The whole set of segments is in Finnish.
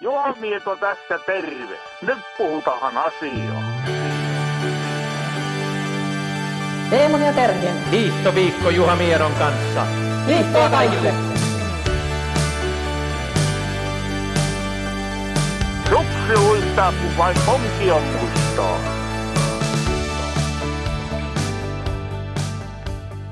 Juha Mieto tässä terve. Nyt puhutaan asiaa. Teemun ja Terhien. Hiihtoviikko Juha Mieron kanssa. Hiihtoa kaikille! Suksi luistaa, kun vain on mustaa.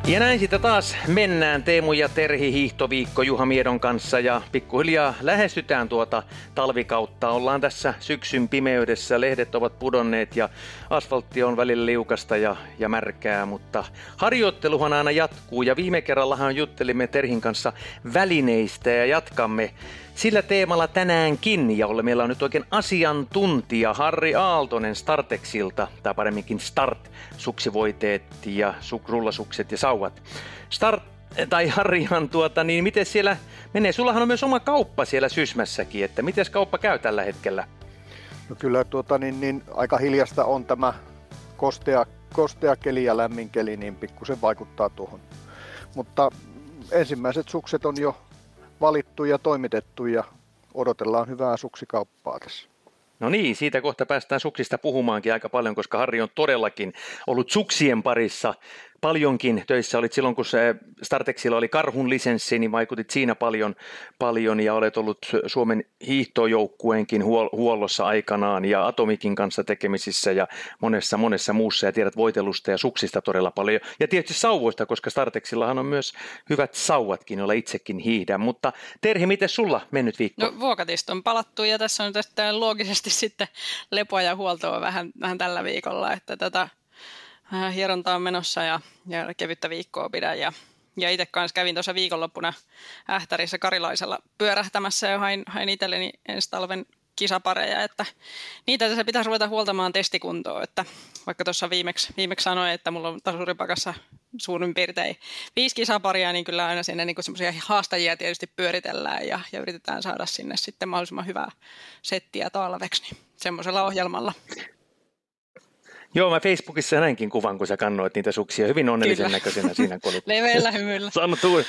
Ja näin sitten taas mennään. Teemu ja Terhi hiihtoviikko Juha Miedon kanssa ja pikkuhiljaa lähestytään tuota talvikautta. Ollaan tässä syksyn pimeydessä, lehdet ovat pudonneet ja asfaltti on välillä liukasta ja, ja märkää, mutta harjoitteluhan aina jatkuu. Ja viime kerrallahan juttelimme Terhin kanssa välineistä ja jatkamme sillä teemalla tänäänkin, ja ole meillä on nyt oikein asiantuntija Harri Aaltonen Startexilta, tai paremminkin Start, suksivoiteet ja suk- rullasukset ja sauvat. Start, tai Harrihan, tuota, niin miten siellä menee? Sullahan on myös oma kauppa siellä Sysmässäkin, että miten kauppa käy tällä hetkellä? No kyllä tuota, niin, niin, aika hiljasta on tämä kostea, kostea keli ja lämmin keli, niin pikkusen vaikuttaa tuohon. Mutta ensimmäiset sukset on jo valittu ja toimitettu ja odotellaan hyvää suksikauppaa tässä. No niin, siitä kohta päästään suksista puhumaankin aika paljon, koska Harri on todellakin ollut suksien parissa paljonkin töissä. Olit silloin, kun se Startexilla oli karhun lisenssi, niin vaikutit siinä paljon, paljon ja olet ollut Suomen hiihtojoukkueenkin huollossa aikanaan ja Atomikin kanssa tekemisissä ja monessa monessa muussa ja tiedät voitelusta ja suksista todella paljon. Ja tietysti sauvoista, koska Startexillahan on myös hyvät sauvatkin, joilla itsekin hiihdän. Mutta Terhi, miten sulla mennyt viikko? No vuokatista on palattu ja tässä on tästä loogisesti sitten lepoa ja huoltoa vähän, vähän tällä viikolla, että tätä hieronta on menossa ja, ja kevyttä viikkoa pidän. Ja, ja itse kanssa kävin tuossa viikonloppuna Ähtärissä Karilaisella pyörähtämässä ja hain, hain itselleni ensi talven kisapareja, että niitä se pitäisi ruveta huoltamaan testikuntoon, että vaikka tuossa viimeksi, viimeksi sanoin, että mulla on tasuripakassa suurin piirtein viisi kisaparia, niin kyllä aina sinne niin semmoisia haastajia tietysti pyöritellään ja, ja yritetään saada sinne sitten mahdollisimman hyvää settiä talveksi, niin semmoisella ohjelmalla. Joo, mä Facebookissa näinkin kuvan, kun sä kannoit niitä suksia hyvin onnellisen Kyllä. näköisenä siinä, kun Leveällä hymyllä. saanut uuden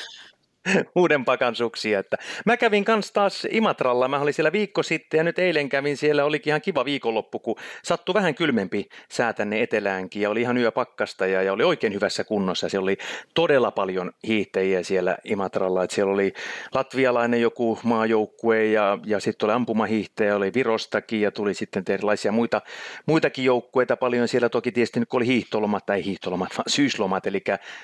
pakan suksia. Että mä kävin kanssa taas Imatralla, mä olin siellä viikko sitten ja nyt eilen kävin siellä, olikin ihan kiva viikonloppu, kun sattui vähän kylmempi sää tänne eteläänkin ja oli ihan yöpakkasta ja, ja oli oikein hyvässä kunnossa. Siellä oli todella paljon hiihtäjiä siellä Imatralla, että siellä oli latvialainen joku maajoukkue ja, ja sitten oli ampumahiihtäjä, oli Virostakin ja tuli sitten erilaisia muita, muitakin joukkueita paljon siellä. Toki tietysti nyt kun oli hiihtolomat tai hiihtolomat, vaan syyslomat, eli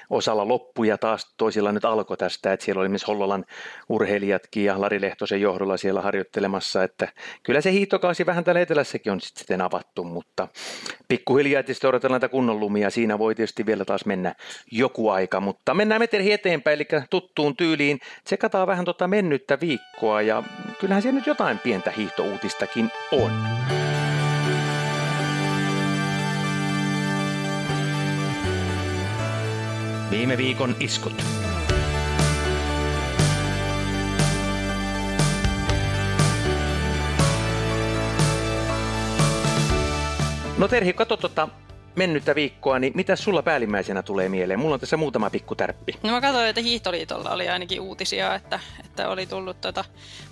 osalla loppu ja taas toisilla nyt alkoi tästä, että siellä oli myös Hollolan urheilijatkin ja Lari Lehtosen johdolla siellä harjoittelemassa, että kyllä se hiihtokausi vähän täällä etelässäkin on sitten avattu, mutta pikkuhiljaa tietysti odotellaan näitä kunnon lumia, siinä voi tietysti vielä taas mennä joku aika, mutta mennään meteri eteenpäin, eli tuttuun tyyliin, tsekataan vähän tota mennyttä viikkoa ja kyllähän siellä nyt jotain pientä hiihtouutistakin on. Viime viikon iskut. No Terhi, katso tuota mennyttä viikkoa, niin mitä sulla päällimmäisenä tulee mieleen? Mulla on tässä muutama pikku tärppi. No mä katsoin, että Hiihtoliitolla oli ainakin uutisia, että, että oli tullut tota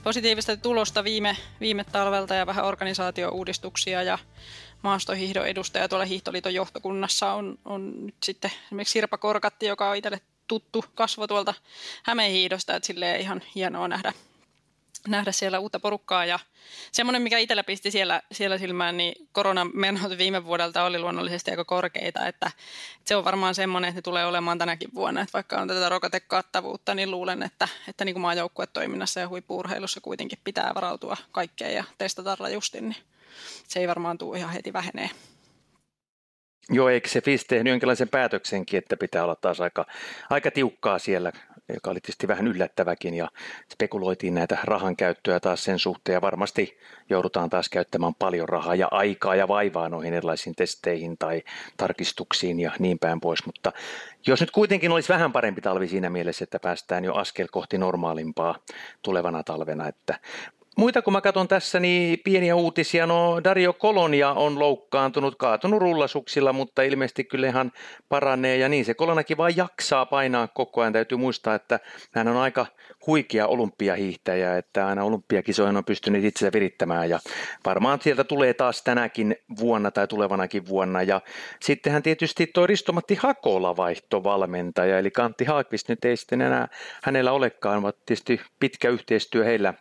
positiivista tulosta viime, viime talvelta ja vähän organisaatio-uudistuksia ja maastohiihdon edustaja tuolla Hiihtoliiton johtokunnassa on, on nyt sitten esimerkiksi Sirpa Korkatti, joka on itselle tuttu kasvo tuolta Hämeenhiidosta, että silleen ihan hienoa nähdä, nähdä siellä uutta porukkaa. Ja semmoinen, mikä itsellä pisti siellä, siellä silmään, niin koronamenot viime vuodelta oli luonnollisesti aika korkeita, että, että se on varmaan semmoinen, että ne tulee olemaan tänäkin vuonna. Että vaikka on tätä rokotekattavuutta, niin luulen, että, että niin kuin maajoukkuetoiminnassa ja huippuurheilussa kuitenkin pitää varautua kaikkeen ja testata rajusti, niin se ei varmaan tule ihan heti vähenee. Joo, eikö se FIS tehnyt jonkinlaisen päätöksenkin, että pitää olla taas aika, aika tiukkaa siellä joka oli tietysti vähän yllättäväkin ja spekuloitiin näitä rahan käyttöä taas sen suhteen ja varmasti joudutaan taas käyttämään paljon rahaa ja aikaa ja vaivaa noihin erilaisiin testeihin tai tarkistuksiin ja niin päin pois, mutta jos nyt kuitenkin olisi vähän parempi talvi siinä mielessä, että päästään jo askel kohti normaalimpaa tulevana talvena, että Muita kun mä katson tässä, niin pieniä uutisia. No Dario Kolonia on loukkaantunut, kaatunut rullasuksilla, mutta ilmeisesti kyllä ihan paranee. Ja niin se Kolonakin vaan jaksaa painaa koko ajan. Täytyy muistaa, että hän on aika huikea olympiahiihtäjä, että aina olympiakisoihin on pystynyt itse virittämään ja varmaan sieltä tulee taas tänäkin vuonna tai tulevanakin vuonna. Ja sittenhän tietysti tuo Ristomatti Hakola vaihto valmentaja, eli Kantti Haakvist nyt ei sitten enää hänellä olekaan, vaan tietysti pitkä yhteistyö heillä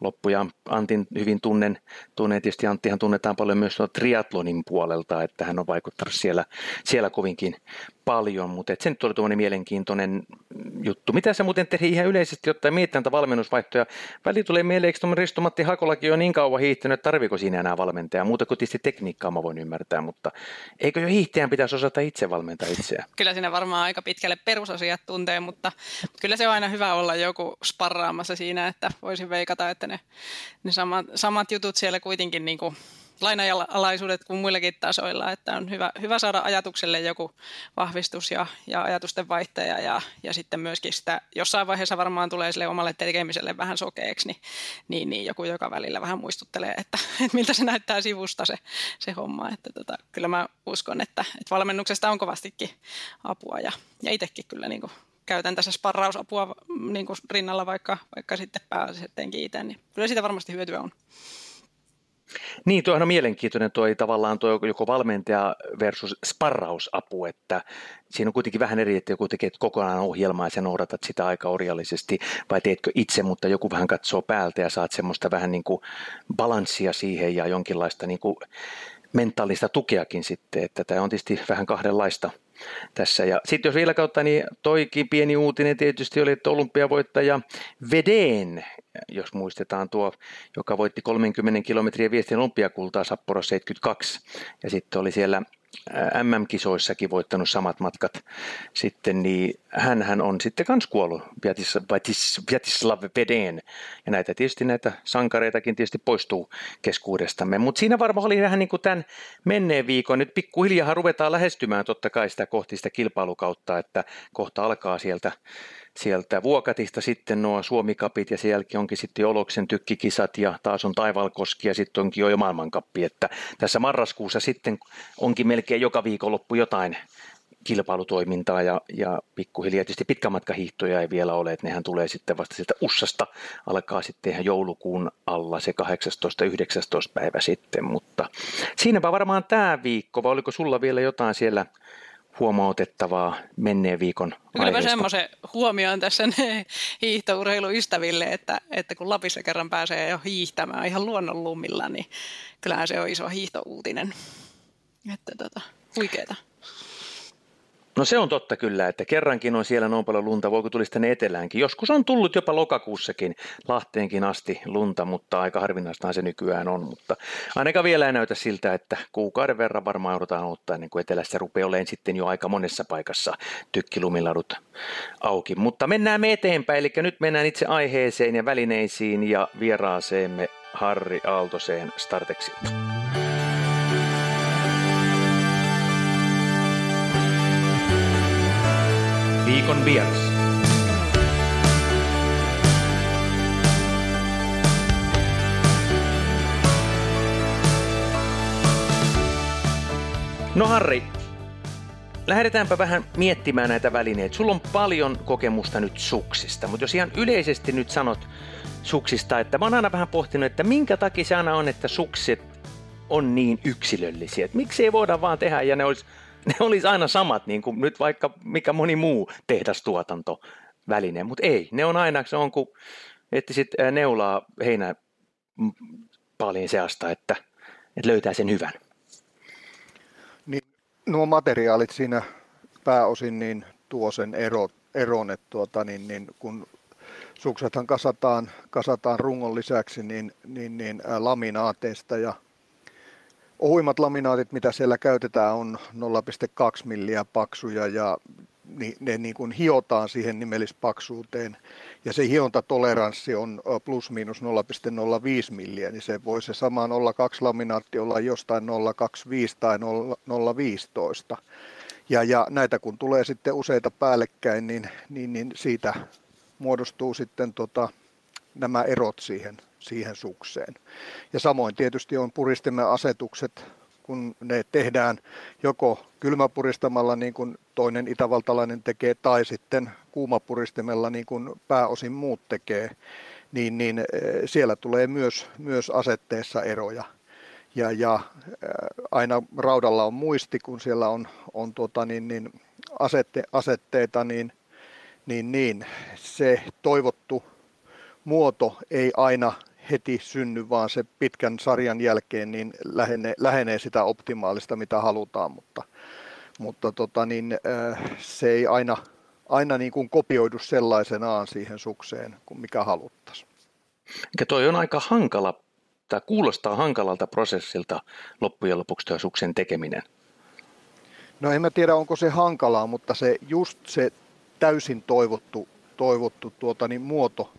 loppuja. Antin hyvin tunnen, tunnen tietysti Anttihan tunnetaan paljon myös triatlonin puolelta, että hän on vaikuttanut siellä, siellä kovinkin paljon, mutta se nyt oli tuommoinen mielenkiintoinen juttu. Mitä sä muuten tehdä ihan yleisesti ottaen miettii näitä valmennusvaihtoja? Väli tulee mieleen, eikö tuommoinen Risto-Matti Hakolakin on niin kauan hiihtänyt, että tarviko siinä enää valmentajaa? Muuta kuin tietysti tekniikkaa mä voin ymmärtää, mutta eikö jo hiihtäjän pitäisi osata itse valmentaa itseään? Kyllä siinä varmaan aika pitkälle perusasiat tuntee, mutta kyllä se on aina hyvä olla joku sparraamassa siinä, että voisin veikata, että ne, ne samat, samat jutut siellä kuitenkin niin kuin lainajalaisuudet kuin muillakin tasoilla, että on hyvä, hyvä saada ajatukselle joku vahvistus ja, ja ajatusten vaihtaja ja, ja sitten myöskin sitä jossain vaiheessa varmaan tulee sille omalle tekemiselle vähän sokeeksi, niin, niin, niin joku joka välillä vähän muistuttelee, että, että miltä se näyttää sivusta se, se homma, että tota, kyllä mä uskon, että, että valmennuksesta on kovastikin apua ja, ja itsekin kyllä niin kuin käytän tässä sparrausapua niin kuin rinnalla vaikka, vaikka sitten pääasiassa itse, niin kyllä siitä varmasti hyötyä on. Niin, tuohan on mielenkiintoinen tuo tavallaan tuo joko valmentaja versus sparrausapu, että siinä on kuitenkin vähän eri, että joku tekee kokonaan ohjelmaa ja sä noudatat sitä aika orjallisesti, vai teetkö itse, mutta joku vähän katsoo päältä ja saat semmoista vähän niin kuin balanssia siihen ja jonkinlaista niin kuin mentaalista tukeakin sitten, että tämä on tietysti vähän kahdenlaista tässä. Ja sitten jos vielä kautta, niin toikin pieni uutinen tietysti oli, että olympiavoittaja Vedeen, jos muistetaan tuo, joka voitti 30 kilometriä viestin olympiakultaa Sapporo 72, ja sitten oli siellä MM-kisoissakin voittanut samat matkat sitten, niin hän on sitten kans kuollut Vjatislav Vedeen. Ja näitä tietysti näitä sankareitakin tietysti poistuu keskuudestamme. Mutta siinä varmaan oli vähän niin kuin tämän menneen viikon. Nyt pikkuhiljaa ruvetaan lähestymään totta kai sitä kohti sitä kilpailukautta, että kohta alkaa sieltä sieltä Vuokatista sitten nuo Suomikapit ja jälkeen onkin sitten Oloksen tykkikisat ja taas on Taivalkoski ja sitten onkin jo maailmankappi, että tässä marraskuussa sitten onkin melkein joka viikonloppu jotain kilpailutoimintaa ja, ja pikkuhiljaa tietysti pitkämatkahiihtoja ei vielä ole, että nehän tulee sitten vasta sieltä Ussasta, alkaa sitten ihan joulukuun alla se 18-19 päivä sitten, mutta siinäpä varmaan tämä viikko, vai oliko sulla vielä jotain siellä huomautettavaa menneen viikon Kyllä mä semmoisen huomioon tässä hiihtourheiluystäville, että, että kun Lapissa kerran pääsee jo hiihtämään ihan luonnonlumilla, niin kyllähän se on iso hiihtouutinen. Että tota, huikeeta. No se on totta kyllä, että kerrankin on siellä noin paljon lunta, voiko tulisi tänne eteläänkin. Joskus on tullut jopa lokakuussakin Lahteenkin asti lunta, mutta aika harvinaistahan se nykyään on. Mutta ainakaan vielä ei näytä siltä, että kuukauden verran varmaan joudutaan ottaa ennen kuin etelässä rupeaa olemaan sitten jo aika monessa paikassa tykkilumiladut auki. Mutta mennään me eteenpäin, eli nyt mennään itse aiheeseen ja välineisiin ja vieraaseemme Harri Aaltoseen Startexilta. Viikon vieras. No Harri, lähdetäänpä vähän miettimään näitä välineitä. Sulla on paljon kokemusta nyt suksista, mutta jos ihan yleisesti nyt sanot suksista, että mä oon aina vähän pohtinut, että minkä takia se aina on, että sukset on niin yksilöllisiä. Että miksi ei voida vaan tehdä ja ne olisi ne olisi aina samat, niin kuin nyt vaikka mikä moni muu tehdastuotantoväline, mutta ei, ne on aina, se on kuin etsisit neulaa heinä paljon seasta, että, että löytää sen hyvän. Niin, nuo materiaalit siinä pääosin niin tuo sen ero, eron, että tuota, niin, niin, kun suksethan kasataan, kasataan rungon lisäksi niin, niin, niin laminaateista ja Ohuimmat laminaatit, mitä siellä käytetään, on 0,2 milliä paksuja ja ne niin kuin hiotaan siihen nimellispaksuuteen. Ja se hiontatoleranssi on plus miinus 0,05 milliä, niin se voi se sama 0,2 laminaatti olla jostain 0,25 tai 0,15. Ja, ja näitä kun tulee sitten useita päällekkäin, niin, niin, niin siitä muodostuu sitten tota, nämä erot siihen siihen sukseen. Ja samoin tietysti on puristimme asetukset kun ne tehdään joko kylmäpuristamalla niin kuin toinen itävaltalainen tekee tai sitten kuumapuristimella niin kuin pääosin muut tekee, niin, niin eh, siellä tulee myös, myös asetteessa eroja. Ja, ja eh, aina raudalla on muisti, kun siellä on, on tuota, niin, niin asette, asetteita, niin, niin, niin se toivottu muoto ei aina heti synny, vaan se pitkän sarjan jälkeen niin lähenee, lähenee sitä optimaalista, mitä halutaan, mutta, mutta tota, niin, äh, se ei aina, aina niin kuin kopioidu sellaisenaan siihen sukseen kuin mikä haluttaisiin. Ja toi on aika hankala, tai kuulostaa hankalalta prosessilta loppujen lopuksi tuo suksen tekeminen. No en mä tiedä, onko se hankalaa, mutta se just se täysin toivottu, toivottu tuota, niin muoto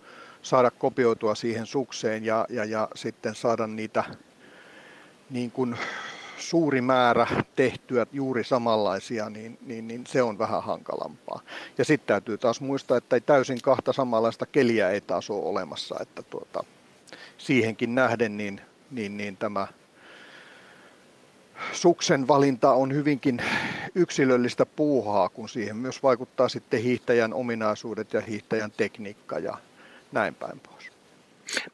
saada kopioitua siihen sukseen ja, ja, ja sitten saada niitä niin kuin suuri määrä tehtyä juuri samanlaisia, niin, niin, niin se on vähän hankalampaa. Ja sitten täytyy taas muistaa, että ei täysin kahta samanlaista keliä ei taas ole olemassa, että tuota, siihenkin nähden niin, niin, niin tämä suksen valinta on hyvinkin yksilöllistä puuhaa, kun siihen myös vaikuttaa sitten hiihtäjän ominaisuudet ja hiihtäjän tekniikka ja näin päin pois.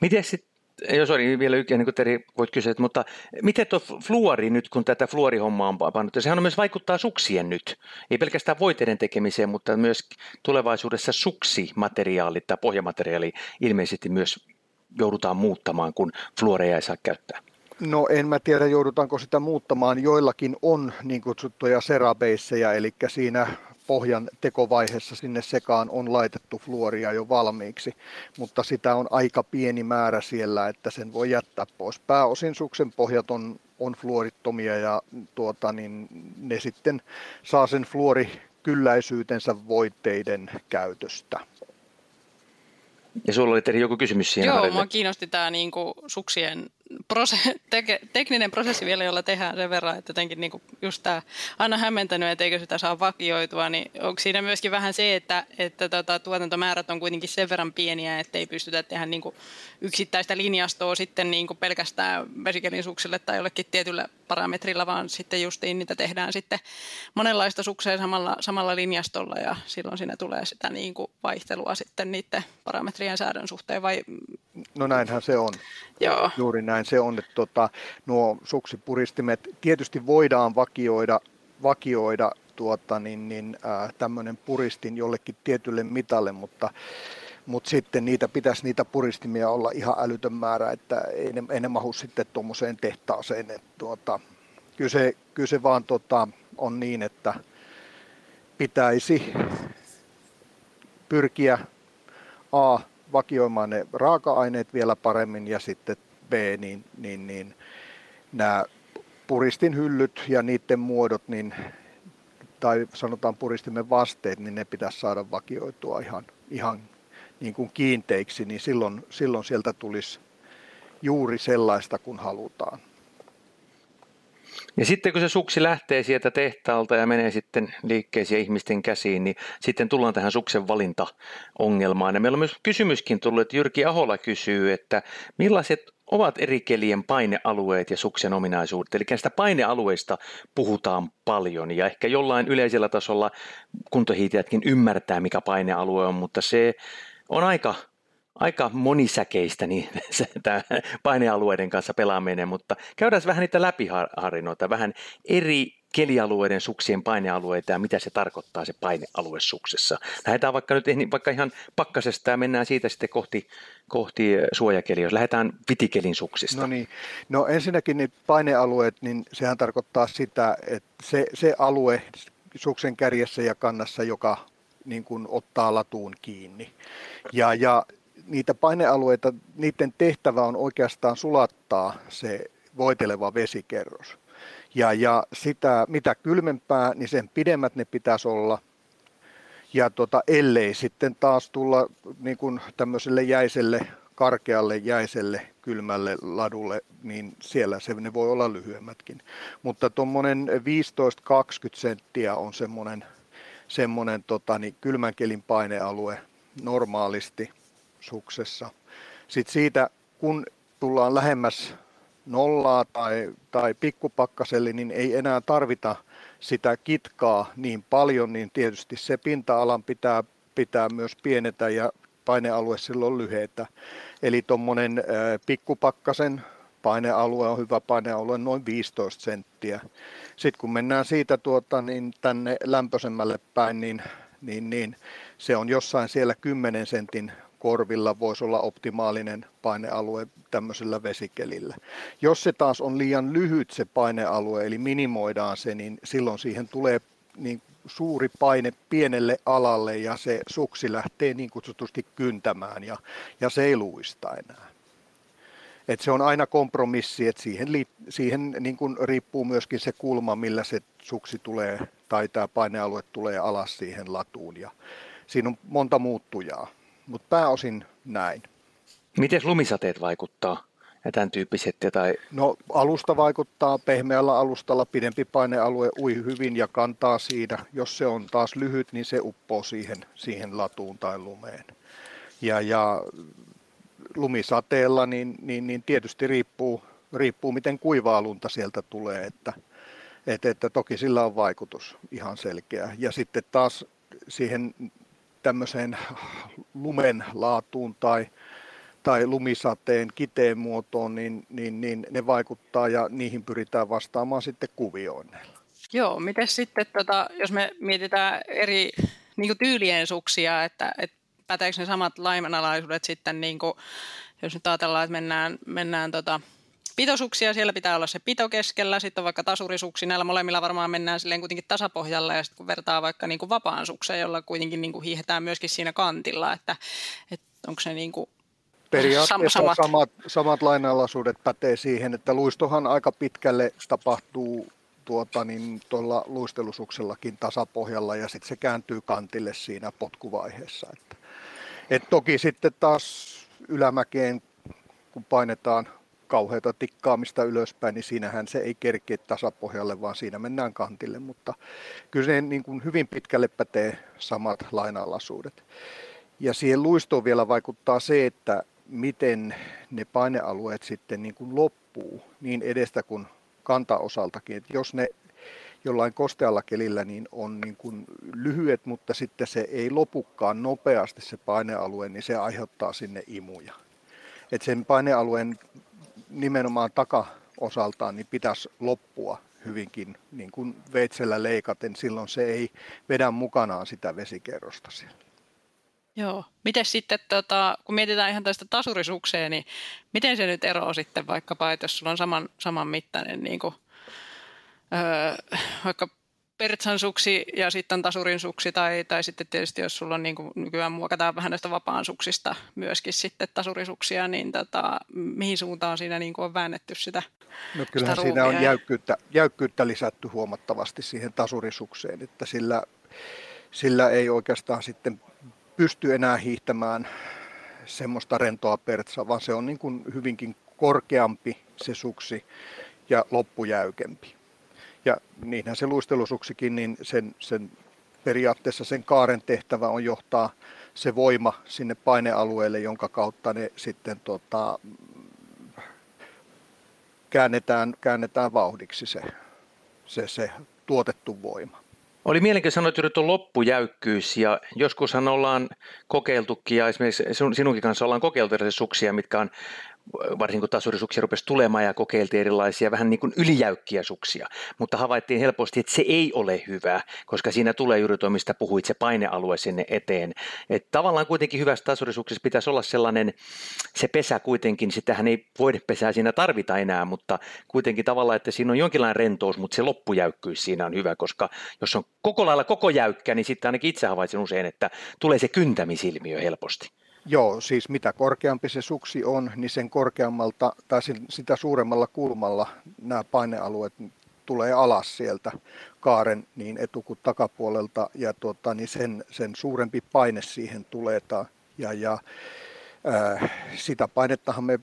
Miten sitten Joo, sori, vielä yksi, niin kuin Teri voit kysyä, mutta miten tuo fluori nyt, kun tätä fluorihommaa on pannut, sehän on myös vaikuttaa suksien nyt, ei pelkästään voiteiden tekemiseen, mutta myös tulevaisuudessa suksimateriaalit tai pohjamateriaali ilmeisesti myös joudutaan muuttamaan, kun fluoreja ei saa käyttää. No en mä tiedä, joudutaanko sitä muuttamaan. Joillakin on niin kutsuttuja serabeissejä, eli siinä pohjan tekovaiheessa sinne sekaan on laitettu fluoria jo valmiiksi, mutta sitä on aika pieni määrä siellä, että sen voi jättää pois. Pääosin suksen pohjat on, on fluorittomia ja tuota, niin ne sitten saa sen fluorikylläisyytensä voitteiden käytöstä. Ja sulla oli joku kysymys siihen Joo, mua kiinnosti tämä niinku suksien prose- teke- tekninen prosessi vielä, jolla tehdään sen verran, että jotenkin niin kuin just tämä aina hämmentänyt, että eikö sitä saa vakioitua, niin onko siinä myöskin vähän se, että, että tota, tuotantomäärät on kuitenkin sen verran pieniä, että ei pystytä tehdä niin kuin yksittäistä linjastoa sitten niin kuin pelkästään vesikelin suksille tai jollekin tietyllä parametrilla, vaan sitten justiin niitä tehdään sitten monenlaista suksea samalla, samalla linjastolla ja silloin siinä tulee sitä niin kuin vaihtelua sitten niiden parametrien säädön suhteen vai? No näinhän se on. Joo. Juuri näin se on, että tota, nuo suksipuristimet tietysti voidaan vakioida, vakioida tuota, niin, niin, tämmöinen puristin jollekin tietylle mitalle, mutta mutta sitten niitä pitäisi niitä puristimia olla ihan älytön määrä, että ei ne, ei ne mahu sitten tuommoiseen tehtaaseen. Et tuota, kyllä, se, kyllä se vaan tota, on niin, että pitäisi pyrkiä A, vakioimaan ne raaka-aineet vielä paremmin ja sitten B, niin, niin, niin nämä puristin hyllyt ja niiden muodot, niin, tai sanotaan puristimen vasteet, niin ne pitäisi saada vakioitua ihan, ihan niin kuin kiinteiksi, niin silloin, silloin sieltä tulisi juuri sellaista, kun halutaan. Ja sitten kun se suksi lähtee sieltä tehtaalta ja menee sitten liikkeisiin ihmisten käsiin, niin sitten tullaan tähän suksen valintaongelmaan. Ja meillä on myös kysymyskin tullut, että Jyrki Ahola kysyy, että millaiset ovat eri kelien painealueet ja suksen ominaisuudet. Eli näistä painealueista puhutaan paljon ja ehkä jollain yleisellä tasolla kuntohiitäjätkin ymmärtää, mikä painealue on, mutta se on aika aika monisäkeistä niin se, tämä painealueiden kanssa pelaaminen, mutta käydään vähän niitä läpiharinoita, vähän eri kelialueiden suksien painealueita ja mitä se tarkoittaa se painealue suksessa. Lähdetään vaikka nyt vaikka ihan pakkasesta ja mennään siitä sitten kohti, kohti suojakeliä, jos lähdetään vitikelin suksista. No niin, no ensinnäkin niin painealueet, niin sehän tarkoittaa sitä, että se, se alue suksen kärjessä ja kannassa, joka niin kuin ottaa latuun kiinni. Ja, ja niitä painealueita, niiden tehtävä on oikeastaan sulattaa se voiteleva vesikerros. Ja, ja sitä, mitä kylmempää, niin sen pidemmät ne pitäisi olla. Ja tota, ellei sitten taas tulla niin kuin tämmöiselle jäiselle, karkealle jäiselle, kylmälle ladulle, niin siellä se ne voi olla lyhyemmätkin. Mutta tuommoinen 15-20 senttiä on semmoinen, semmoinen tota, niin kylmän kelin painealue normaalisti suksessa. Sitten siitä, kun tullaan lähemmäs nollaa tai, tai pikkupakkaselle, niin ei enää tarvita sitä kitkaa niin paljon, niin tietysti se pinta-alan pitää, pitää myös pienetä ja painealue silloin lyheitä. Eli tuommoinen pikkupakkasen painealue on hyvä painealue noin 15 senttiä. Sitten kun mennään siitä tuota, niin tänne lämpöisemmälle päin, niin, niin, niin se on jossain siellä 10 sentin korvilla voisi olla optimaalinen painealue tämmöisellä vesikelillä. Jos se taas on liian lyhyt se painealue, eli minimoidaan se, niin silloin siihen tulee niin suuri paine pienelle alalle ja se suksi lähtee niin kutsutusti kyntämään ja, ja se ei luista enää. Et se on aina kompromissi, että siihen, siihen niin kuin riippuu myöskin se kulma, millä se suksi tulee tai tämä painealue tulee alas siihen latuun. Ja siinä on monta muuttujaa, mutta pääosin näin. Miten lumisateet vaikuttaa? ja tämän tyyppiset? Tai... No alusta vaikuttaa pehmeällä alustalla, pidempi painealue ui hyvin ja kantaa siinä. Jos se on taas lyhyt, niin se uppoo siihen, siihen latuun tai lumeen. Ja, ja lumisateella, niin, niin, niin tietysti riippuu, riippuu, miten kuivaa lunta sieltä tulee, että, että, että toki sillä on vaikutus ihan selkeä. Ja sitten taas siihen tämmöiseen lumen laatuun tai, tai lumisateen kiteen muotoon, niin, niin, niin ne vaikuttaa ja niihin pyritään vastaamaan sitten kuvioinneilla. Joo, miten sitten, tota, jos me mietitään eri niin tyylien suksia, että, että päteekö ne samat laimenalaisuudet sitten, niin kuin, jos nyt ajatellaan, että mennään, mennään tota, pitosuksia, siellä pitää olla se pito keskellä, sitten on vaikka tasurisuksi, näillä molemmilla varmaan mennään silleen kuitenkin tasapohjalla, ja sitten kun vertaa vaikka niin kuin vapaan sukseen, jolla kuitenkin niin kuin hiihetään myöskin siinä kantilla, että, että onko se niin kuin Periaatteessa samat, samat, samat lainalaisuudet pätee siihen, että luistohan aika pitkälle tapahtuu tuota, niin tuolla luistelusuksellakin tasapohjalla ja sitten se kääntyy kantille siinä potkuvaiheessa. Että et toki sitten taas ylämäkeen, kun painetaan kauheita tikkaamista ylöspäin, niin siinähän se ei kerkeä tasapohjalle, vaan siinä mennään kantille, mutta kyllä se niin kuin hyvin pitkälle pätee samat lainalaisuudet. Ja siihen luistoon vielä vaikuttaa se, että miten ne painealueet sitten niin kuin loppuu niin edestä kuin kantaosaltakin. Että jos ne jollain kostealla kelillä niin on niin kuin lyhyet, mutta sitten se ei lopukkaan nopeasti se painealue, niin se aiheuttaa sinne imuja. Et sen painealueen nimenomaan takaosaltaan niin pitäisi loppua hyvinkin niin kuin veitsellä leikaten, silloin se ei vedä mukanaan sitä vesikerrosta siellä. Joo. Miten sitten, tota, kun mietitään ihan tästä tasurisukseen, niin miten se nyt eroaa sitten vaikkapa, että jos sulla on saman, saman mittainen niin kuin öö, vaikka Pertsan suksi ja sitten tasurin suksi, tai, tai sitten tietysti jos sulla on niin kuin nykyään muokataan vähän näistä vapaan suksista myöskin sitten tasurisuksia, niin tota, mihin suuntaan siinä niin kuin on väännetty sitä No kyllähän sitä siinä on jäykkyyttä, jäykkyyttä lisätty huomattavasti siihen tasurisukseen, että sillä, sillä ei oikeastaan sitten pysty enää hiihtämään semmoista rentoa pertsaa, vaan se on niin kuin hyvinkin korkeampi se suksi ja loppujäykempi. Ja niinhän se luistelusuksikin, niin sen, sen periaatteessa sen kaaren tehtävä on johtaa se voima sinne painealueelle, jonka kautta ne sitten tota, käännetään, käännetään vauhdiksi se, se, se tuotettu voima. Oli mielenkiintoista sanoa, että tuo loppujäykkyys ja joskushan ollaan kokeiltukin ja esimerkiksi sinunkin kanssa ollaan kokeiltu suksia, mitkä on varsinkin kun tasurisuksia rupesi tulemaan ja kokeiltiin erilaisia vähän niin kuin ylijäykkiä suksia, mutta havaittiin helposti, että se ei ole hyvä, koska siinä tulee juuri tuo, mistä puhuit, se painealue sinne eteen. Et tavallaan kuitenkin hyvässä tasurisuksessa pitäisi olla sellainen, se pesä kuitenkin, sitähän ei pesää siinä tarvita enää, mutta kuitenkin tavallaan, että siinä on jonkinlainen rentous, mutta se loppujäykkyys siinä on hyvä, koska jos on koko lailla koko jäykkä, niin sitten ainakin itse havaitsen usein, että tulee se kyntämisilmiö helposti. Joo, siis mitä korkeampi se suksi on, niin sen korkeammalta tai sitä suuremmalla kulmalla nämä painealueet tulee alas sieltä kaaren niin etu- kuin takapuolelta ja tuota, niin sen, sen suurempi paine siihen tulee. Ja, ja ää, sitä painettahan me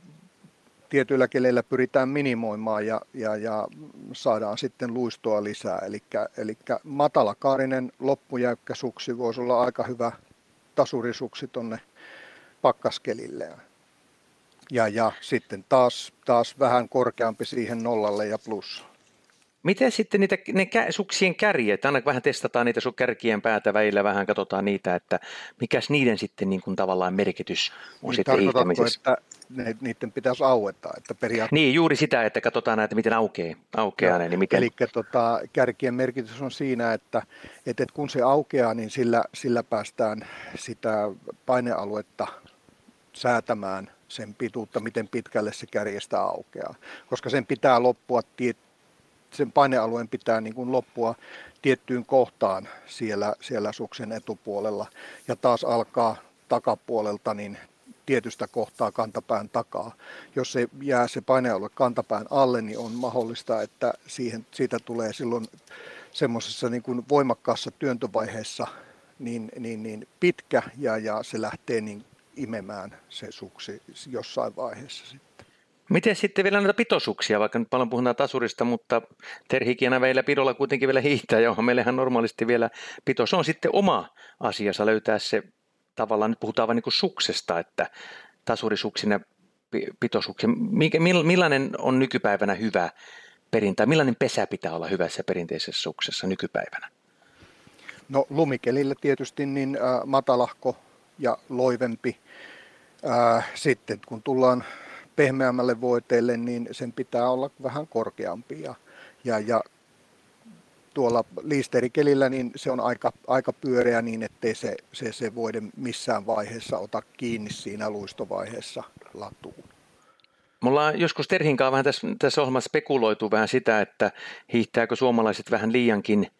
tietyillä keleillä pyritään minimoimaan ja, ja, ja saadaan sitten luistoa lisää. Eli matalakaarinen loppujäykkä suksi voisi olla aika hyvä tasurisuksi tuonne pakkaskelille. Ja, ja sitten taas, taas vähän korkeampi siihen nollalle ja plus. Miten sitten niitä, ne suksien kärjet, aina vähän testataan niitä sun kärkien päätä väillä, vähän katsotaan niitä, että mikäs niiden sitten niin kuin tavallaan merkitys on niin sitten hiihtämisessä? että ne, niiden pitäisi aueta? Että periaatteessa... Niin, juuri sitä, että katsotaan näitä, miten aukeaa, aukeaa ne. Niin miten... Eli tota, kärkien merkitys on siinä, että, että kun se aukeaa, niin sillä, sillä päästään sitä painealuetta säätämään sen pituutta, miten pitkälle se kärjestä aukeaa. Koska sen pitää loppua sen painealueen pitää niin kuin loppua tiettyyn kohtaan siellä, siellä suksen etupuolella ja taas alkaa takapuolelta niin tietystä kohtaa kantapään takaa. Jos se jää se painealue kantapään alle, niin on mahdollista, että siihen, siitä tulee silloin semmoisessa niin kuin voimakkaassa työntövaiheessa niin, niin, niin pitkä ja, ja se lähtee niin imemään se suksi jossain vaiheessa sitten. Miten sitten vielä näitä pitoisuuksia, vaikka nyt paljon puhutaan tasurista, mutta terhikienä vielä pidolla kuitenkin vielä hiihtää, johon meillähän normaalisti vielä pito. Se on sitten oma asiansa löytää se, tavallaan nyt puhutaan vain niin suksesta, että tasurisuksina pitoisuuksia. Millainen on nykypäivänä hyvä perintä? Millainen pesä pitää olla hyvässä perinteisessä suksessa nykypäivänä? No lumikelillä tietysti niin äh, matalahko ja loivempi. Sitten kun tullaan pehmeämmälle voiteelle, niin sen pitää olla vähän korkeampi. Ja, ja, ja tuolla liisterikelillä niin se on aika, aika pyöreä niin, ettei se, se, se voide missään vaiheessa ota kiinni siinä luistovaiheessa latuun. Me ollaan joskus Terhinkaan vähän tässä, tässä ohjelmassa spekuloitu vähän sitä, että hiihtääkö suomalaiset vähän liiankin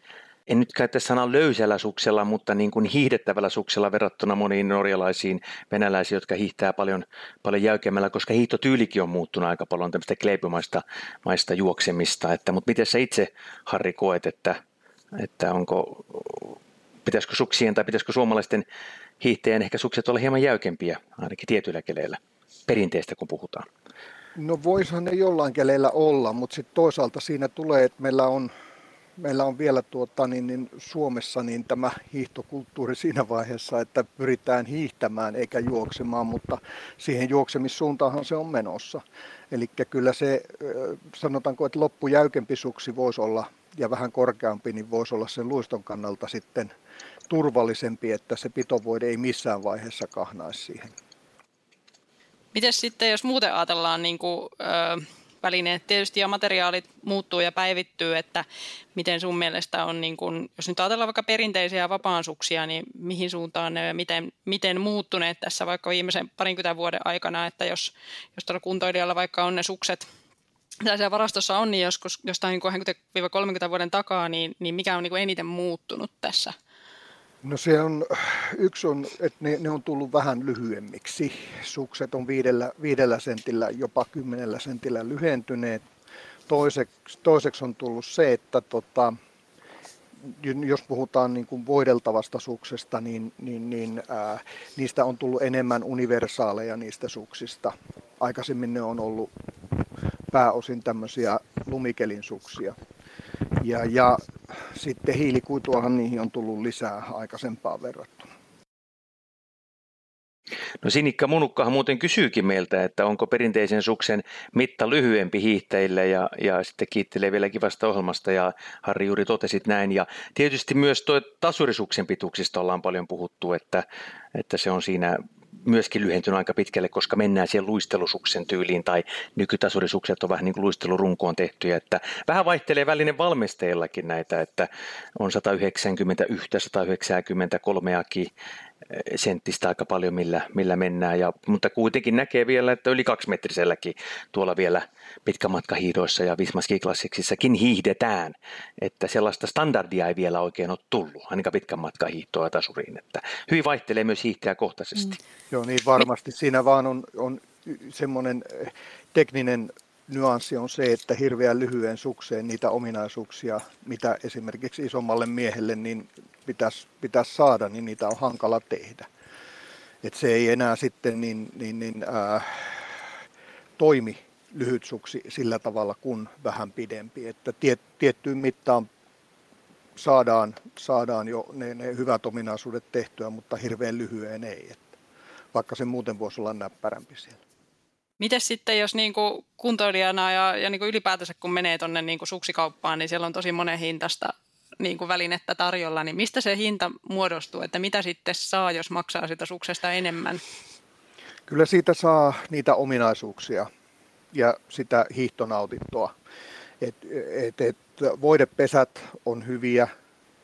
en nyt käytä sanaa löysällä suksella, mutta niin kuin hiihdettävällä suksella verrattuna moniin norjalaisiin venäläisiin, jotka hiihtää paljon, paljon jäykemmällä, koska hiihtotyylikin on muuttunut aika paljon tämmöistä kleipimaista maista juoksemista. Että, mutta miten sä itse, Harri, koet, että, että onko, pitäisikö suksien tai pitäisikö suomalaisten hiihteen ehkä sukset olla hieman jäykempiä, ainakin tietyillä keleillä, perinteistä kun puhutaan? No voisihan ne jollain keleillä olla, mutta sitten toisaalta siinä tulee, että meillä on meillä on vielä tuota, niin, niin Suomessa niin tämä hiihtokulttuuri siinä vaiheessa, että pyritään hiihtämään eikä juoksemaan, mutta siihen juoksemissuuntaanhan se on menossa. Eli kyllä se, sanotaanko, että loppujäykempi suksi voisi olla ja vähän korkeampi, niin voisi olla sen luiston kannalta sitten turvallisempi, että se pitovoide ei missään vaiheessa kahnaisi siihen. Miten sitten, jos muuten ajatellaan niin kuin, äh välineet. Tietysti ja materiaalit muuttuu ja päivittyy, että miten sun mielestä on, niin kun, jos nyt ajatellaan vaikka perinteisiä vapaansuksia, niin mihin suuntaan ne miten, miten muuttuneet tässä vaikka viimeisen parinkymmentä vuoden aikana, että jos, jos tuolla kuntoilijalla vaikka on ne sukset, mitä siellä varastossa on, niin joskus jostain 20-30 vuoden takaa, niin, niin mikä on niin eniten muuttunut tässä – No se on, yksi on, että ne, ne on tullut vähän lyhyemmiksi. Sukset on viidellä, viidellä sentillä, jopa kymmenellä sentillä lyhentyneet. Toiseksi, toiseksi on tullut se, että tota, jos puhutaan niin kuin voideltavasta suksesta, niin, niin, niin ää, niistä on tullut enemmän universaaleja niistä suksista. Aikaisemmin ne on ollut pääosin tämmöisiä lumikelin suksia. Ja, ja sitten hiilikuituahan niihin on tullut lisää aikaisempaan verrattuna. No Sinikka Munukkahan muuten kysyykin meiltä, että onko perinteisen suksen mitta lyhyempi hiihtäjille ja, ja sitten kiittelee vielä kivasta ohjelmasta ja Harri juuri totesit näin. Ja tietysti myös tuo tasurisuksen pituuksista ollaan paljon puhuttu, että, että se on siinä myöskin lyhentynyt aika pitkälle, koska mennään siihen luistelusuksen tyyliin tai nykytasurisukset on vähän niin kuin luistelurunkoon tehtyjä, että vähän vaihtelee välinen valmisteillakin näitä, että on 191, 193 senttistä aika paljon, millä, millä mennään, ja, mutta kuitenkin näkee vielä, että yli kaksimetriselläkin tuolla vielä pitkämatkahiidoissa ja Vismaski-klassiksissakin hiihdetään, että sellaista standardia ei vielä oikein ole tullut, ainakaan pitkän matkan hiihtoa tasuriin, että hyvin vaihtelee myös hiihtäjäkohtaisesti. Mm. Joo, niin varmasti. Siinä vaan on, on semmoinen eh, tekninen nyanssi on se, että hirveän lyhyen sukseen niitä ominaisuuksia, mitä esimerkiksi isommalle miehelle niin pitäisi, pitäisi saada, niin niitä on hankala tehdä. Et se ei enää sitten niin, niin, niin, ää, toimi lyhyt suksi sillä tavalla kuin vähän pidempi. Että tiet, tiettyyn mittaan saadaan, saadaan jo ne, ne hyvät ominaisuudet tehtyä, mutta hirveän lyhyen ei. Että vaikka se muuten voisi olla näppärämpi siellä. Miten sitten, jos niin kuin kuntoilijana ja, ja niin kuin ylipäätänsä kun menee tuonne niin suksikauppaan, niin siellä on tosi monen hintasta niin kuin välinettä tarjolla, niin mistä se hinta muodostuu, että mitä sitten saa, jos maksaa sitä suksesta enemmän? Kyllä siitä saa niitä ominaisuuksia ja sitä hiihtonautintoa. Et, et, et, voidepesät on hyviä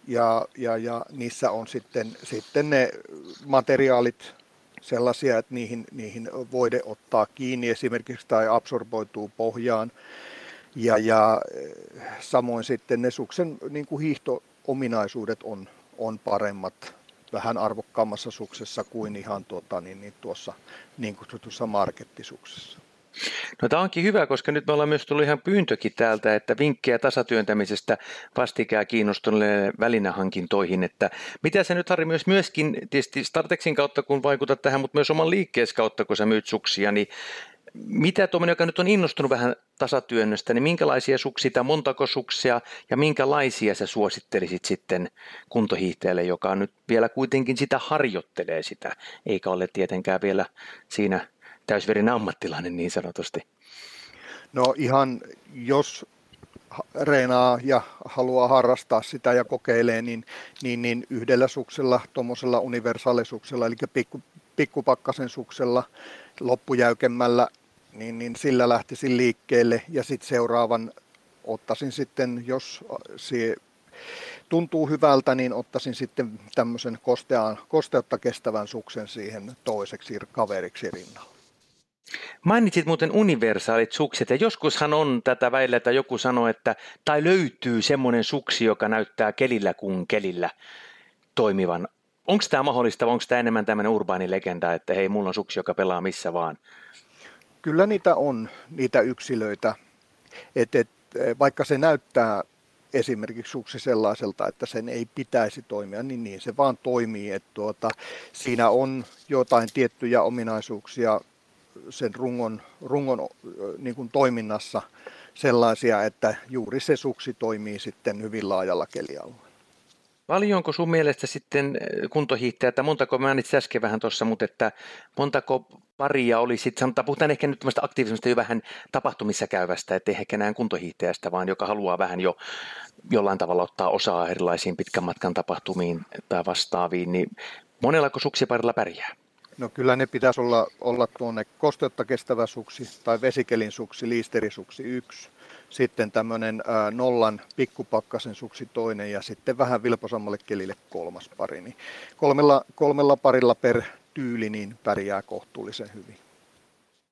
ja, ja, ja niissä on sitten, sitten ne materiaalit sellaisia, että niihin, niihin voide ottaa kiinni esimerkiksi tai absorboituu pohjaan. Ja, ja samoin sitten ne suksen niin kuin hiihto-ominaisuudet on, on paremmat vähän arvokkaammassa suksessa kuin ihan tuota, niin, niin tuossa niin kutsutussa markettisuksessa. No tämä onkin hyvä, koska nyt me ollaan myös tullut ihan pyyntökin täältä, että vinkkejä tasatyöntämisestä vastikää kiinnostuneille välinehankintoihin, että mitä se nyt Harri myös myöskin tietysti Startexin kautta kun vaikutat tähän, mutta myös oman liikkeessä kautta kun sä myyt suksia, niin mitä tuommoinen, joka nyt on innostunut vähän tasatyönnöstä, niin minkälaisia suksia montako suksia ja minkälaisia sä suosittelisit sitten kuntohiihtäjälle, joka nyt vielä kuitenkin sitä harjoittelee sitä, eikä ole tietenkään vielä siinä täysverinen ammattilainen niin sanotusti? No ihan, jos reenaa ja haluaa harrastaa sitä ja kokeilee, niin, niin, niin yhdellä suksella, tuommoisella universaalisuksella, eli pikku, pikkupakkasen suksella, loppujäykemmällä, niin, niin sillä lähtisin liikkeelle ja sitten seuraavan ottaisin sitten, jos se tuntuu hyvältä, niin ottaisin sitten tämmöisen kosteutta kestävän suksen siihen toiseksi kaveriksi rinnalla. Mainitsit muuten universaalit sukset ja joskushan on tätä väillä, että joku sanoo, että tai löytyy semmoinen suksi, joka näyttää kelillä kuin kelillä toimivan. Onko tämä mahdollista vai onko tämä enemmän tämmöinen urbaani legenda, että hei, mulla on suksi, joka pelaa missä vaan? Kyllä niitä on, niitä yksilöitä. Et, et, vaikka se näyttää esimerkiksi suksi sellaiselta, että sen ei pitäisi toimia, niin niin se vaan toimii. Et tuota, siinä on jotain tiettyjä ominaisuuksia sen rungon, rungon niin kuin toiminnassa sellaisia, että juuri se suksi toimii sitten hyvin laajalla kelialueella. Paljonko sun mielestä sitten kuntohiihtäjät, montako, mä itse äsken vähän tuossa, mutta että montako paria oli sitten, sanotaan, puhutaan ehkä nyt tämmöistä aktiivisesta jo vähän tapahtumissa käyvästä, ettei ehkä enää kuntohiihtäjästä, vaan joka haluaa vähän jo jollain tavalla ottaa osaa erilaisiin pitkän matkan tapahtumiin tai vastaaviin, niin monellako suksiparilla pärjää? No kyllä ne pitäisi olla, olla tuonne kosteutta kestävä suksi tai vesikelin suksi, liisterisuksi yksi. Sitten tämmöinen ää, nollan pikkupakkasen suksi toinen ja sitten vähän vilposammalle kelille kolmas pari. Niin kolmella, kolmella parilla per tyyli niin pärjää kohtuullisen hyvin.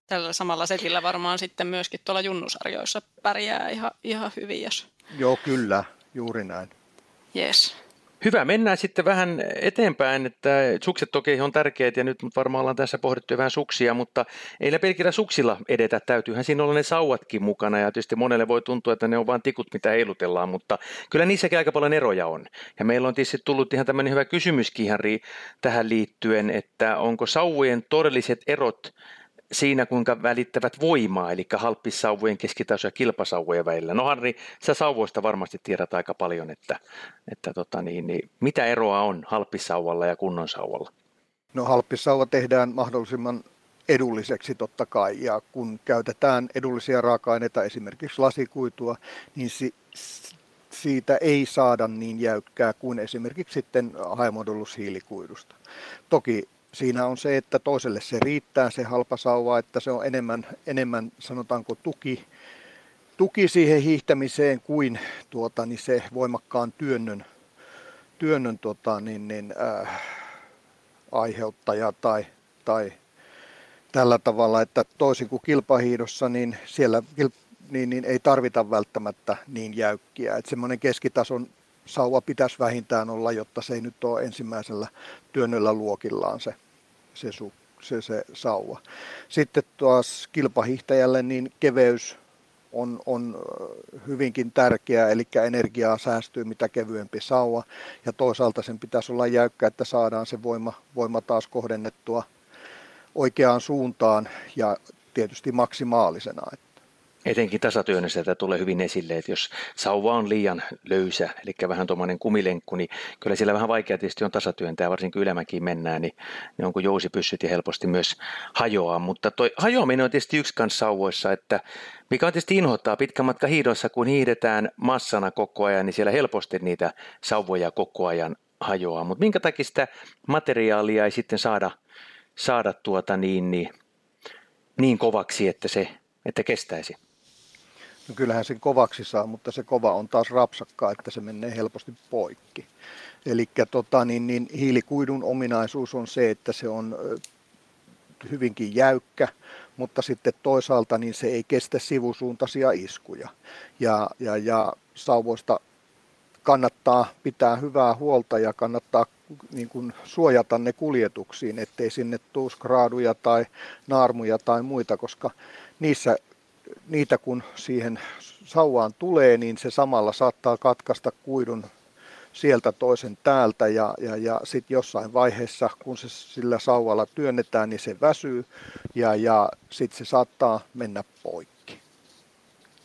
Tällä samalla setillä varmaan sitten myöskin tuolla junnusarjoissa pärjää ihan, ihan hyvin, jos... Joo, kyllä, juuri näin. Yes. Hyvä, mennään sitten vähän eteenpäin, että sukset toki on tärkeät ja nyt varmaan ollaan tässä pohdittu vähän suksia, mutta ei pelkillä suksilla edetä, täytyyhän siinä olla ne sauvatkin mukana ja tietysti monelle voi tuntua, että ne on vain tikut, mitä heilutellaan, mutta kyllä niissäkin aika paljon eroja on. Ja meillä on tietysti tullut ihan tämmöinen hyvä kysymyskin ihan tähän liittyen, että onko sauvojen todelliset erot siinä, kuinka välittävät voimaa, eli halppissauvojen, keskitaso- ja kilpasauvojen välillä. No Harri, sä sauvoista varmasti tiedät aika paljon, että, että tota niin, niin, mitä eroa on halppissauvalla ja kunnon sauvalla? No halppissauva tehdään mahdollisimman edulliseksi totta kai, ja kun käytetään edullisia raaka-aineita, esimerkiksi lasikuitua, niin si- siitä ei saada niin jäykkää kuin esimerkiksi sitten hiilikuidusta. Toki siinä on se, että toiselle se riittää se halpa sauva, että se on enemmän, enemmän sanotaanko tuki, tuki siihen hiihtämiseen kuin tuota, niin se voimakkaan työnnön, työnnön tuota, niin, niin, äh, aiheuttaja tai, tai tällä tavalla, että toisin kuin kilpahiidossa, niin siellä niin, niin ei tarvita välttämättä niin jäykkiä. Että semmoinen keskitason sauva pitäisi vähintään olla, jotta se ei nyt ole ensimmäisellä työnnöllä luokillaan se, se, su, se, se sauva. Sitten taas kilpahiihtäjälle niin keveys on, on hyvinkin tärkeää, eli energiaa säästyy mitä kevyempi sauva, ja toisaalta sen pitäisi olla jäykkä, että saadaan se voima, voima taas kohdennettua oikeaan suuntaan ja tietysti maksimaalisena. Etenkin tasatyönnössä tätä tulee hyvin esille, että jos sauva on liian löysä, eli vähän tuommoinen kumilenkku, niin kyllä siellä vähän vaikea tietysti on tasatyöntää, varsinkin ylämäkiin mennään, niin ne on kuin jousipyssyt ja helposti myös hajoaa. Mutta toi hajoaminen on tietysti yksi kanssa sauvoissa, että mikä on tietysti inhoittaa pitkän matka hiidossa, kun hiidetään massana koko ajan, niin siellä helposti niitä sauvoja koko ajan hajoaa. Mutta minkä takia sitä materiaalia ei sitten saada, saada tuota niin, niin, niin kovaksi, että se että kestäisi? No kyllähän sen kovaksi saa, mutta se kova on taas rapsakkaa, että se menee helposti poikki. Eli tota, niin, niin, hiilikuidun ominaisuus on se, että se on hyvinkin jäykkä, mutta sitten toisaalta niin se ei kestä sivusuuntaisia iskuja. Ja, ja, ja sauvoista kannattaa pitää hyvää huolta ja kannattaa niin kuin suojata ne kuljetuksiin, ettei sinne tuu skraaduja tai naarmuja tai muita, koska niissä, niitä kun siihen sauvaan tulee, niin se samalla saattaa katkaista kuidun sieltä toisen täältä ja, ja, ja sitten jossain vaiheessa, kun se sillä sauvalla työnnetään, niin se väsyy ja, ja sitten se saattaa mennä poikki.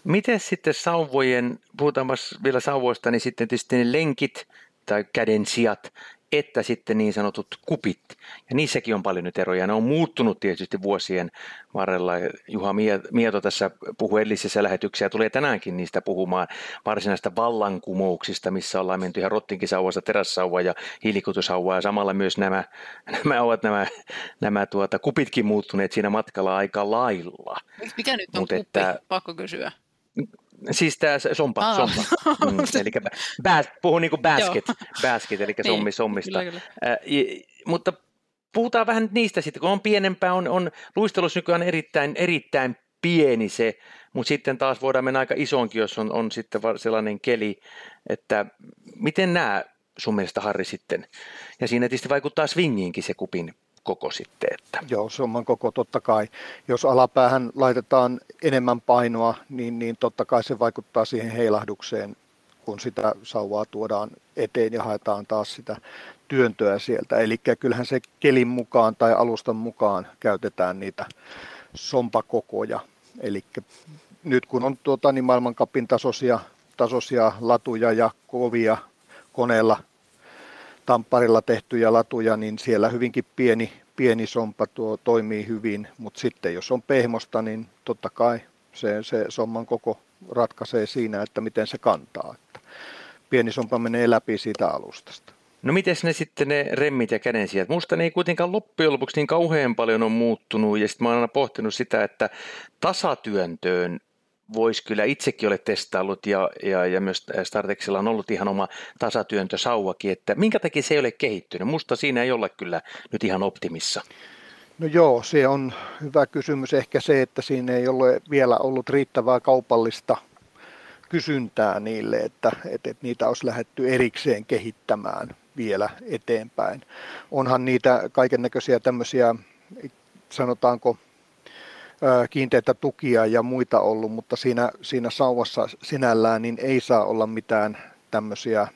Miten sitten sauvojen, puhutaan vielä sauvoista, niin sitten tietysti ne lenkit tai kädensijat, että sitten niin sanotut kupit. Ja niissäkin on paljon nyt eroja. Ne on muuttunut tietysti vuosien varrella. Juha Mieto tässä puhui edellisessä lähetyksiä, tulee tänäänkin niistä puhumaan varsinaista vallankumouksista, missä ollaan menty ihan rottinkisauvasta terässauva ja hiilikutusauvaa. Ja samalla myös nämä, nämä ovat nämä, nämä tuota, kupitkin muuttuneet siinä matkalla aika lailla. Mikä nyt on Mut kuppi? Että, Pakko kysyä. Siis tämä sompa, Aa. sompa. Mm, eli bas, puhun niin kuin basket, basket, eli niin, sommi sommista. Kyllä, kyllä. Äh, mutta puhutaan vähän niistä sitten, kun on pienempää, on, on luistelussa nykyään erittäin, erittäin pieni se, mutta sitten taas voidaan mennä aika isonkin, jos on, on sitten sellainen keli, että miten nämä sun mielestä Harri sitten, ja siinä tietysti vaikuttaa swingiinkin se kupin koko sitten. Että. Joo, somman koko totta kai. Jos alapäähän laitetaan enemmän painoa, niin, niin totta kai se vaikuttaa siihen heilahdukseen, kun sitä sauvaa tuodaan eteen ja haetaan taas sitä työntöä sieltä. Eli kyllähän se kelin mukaan tai alustan mukaan käytetään niitä sompakokoja. Eli nyt kun on tuota, niin maailmankapin tasoisia, tasoisia latuja ja kovia koneella Tamparilla tehtyjä latuja, niin siellä hyvinkin pieni, pieni sompa tuo toimii hyvin, mutta sitten jos on pehmosta, niin totta kai se, se somman koko ratkaisee siinä, että miten se kantaa. Että pieni sompa menee läpi siitä alustasta. No miten ne sitten ne remmit ja kädensijat? Musta ne ei kuitenkaan loppujen lopuksi niin kauhean paljon on muuttunut ja sitten mä oon aina pohtinut sitä, että tasatyöntöön voisi kyllä itsekin ole testaillut ja, ja, ja myös Startexilla on ollut ihan oma tasatyöntösauvakin, että minkä takia se ei ole kehittynyt? Musta siinä ei ole kyllä nyt ihan optimissa. No joo, se on hyvä kysymys. Ehkä se, että siinä ei ole vielä ollut riittävää kaupallista kysyntää niille, että, että, että niitä olisi lähdetty erikseen kehittämään vielä eteenpäin. Onhan niitä kaiken näköisiä tämmöisiä, sanotaanko kiinteitä tukia ja muita ollut, mutta siinä, siinä sauvassa sinällään niin ei saa olla mitään tämmöisiä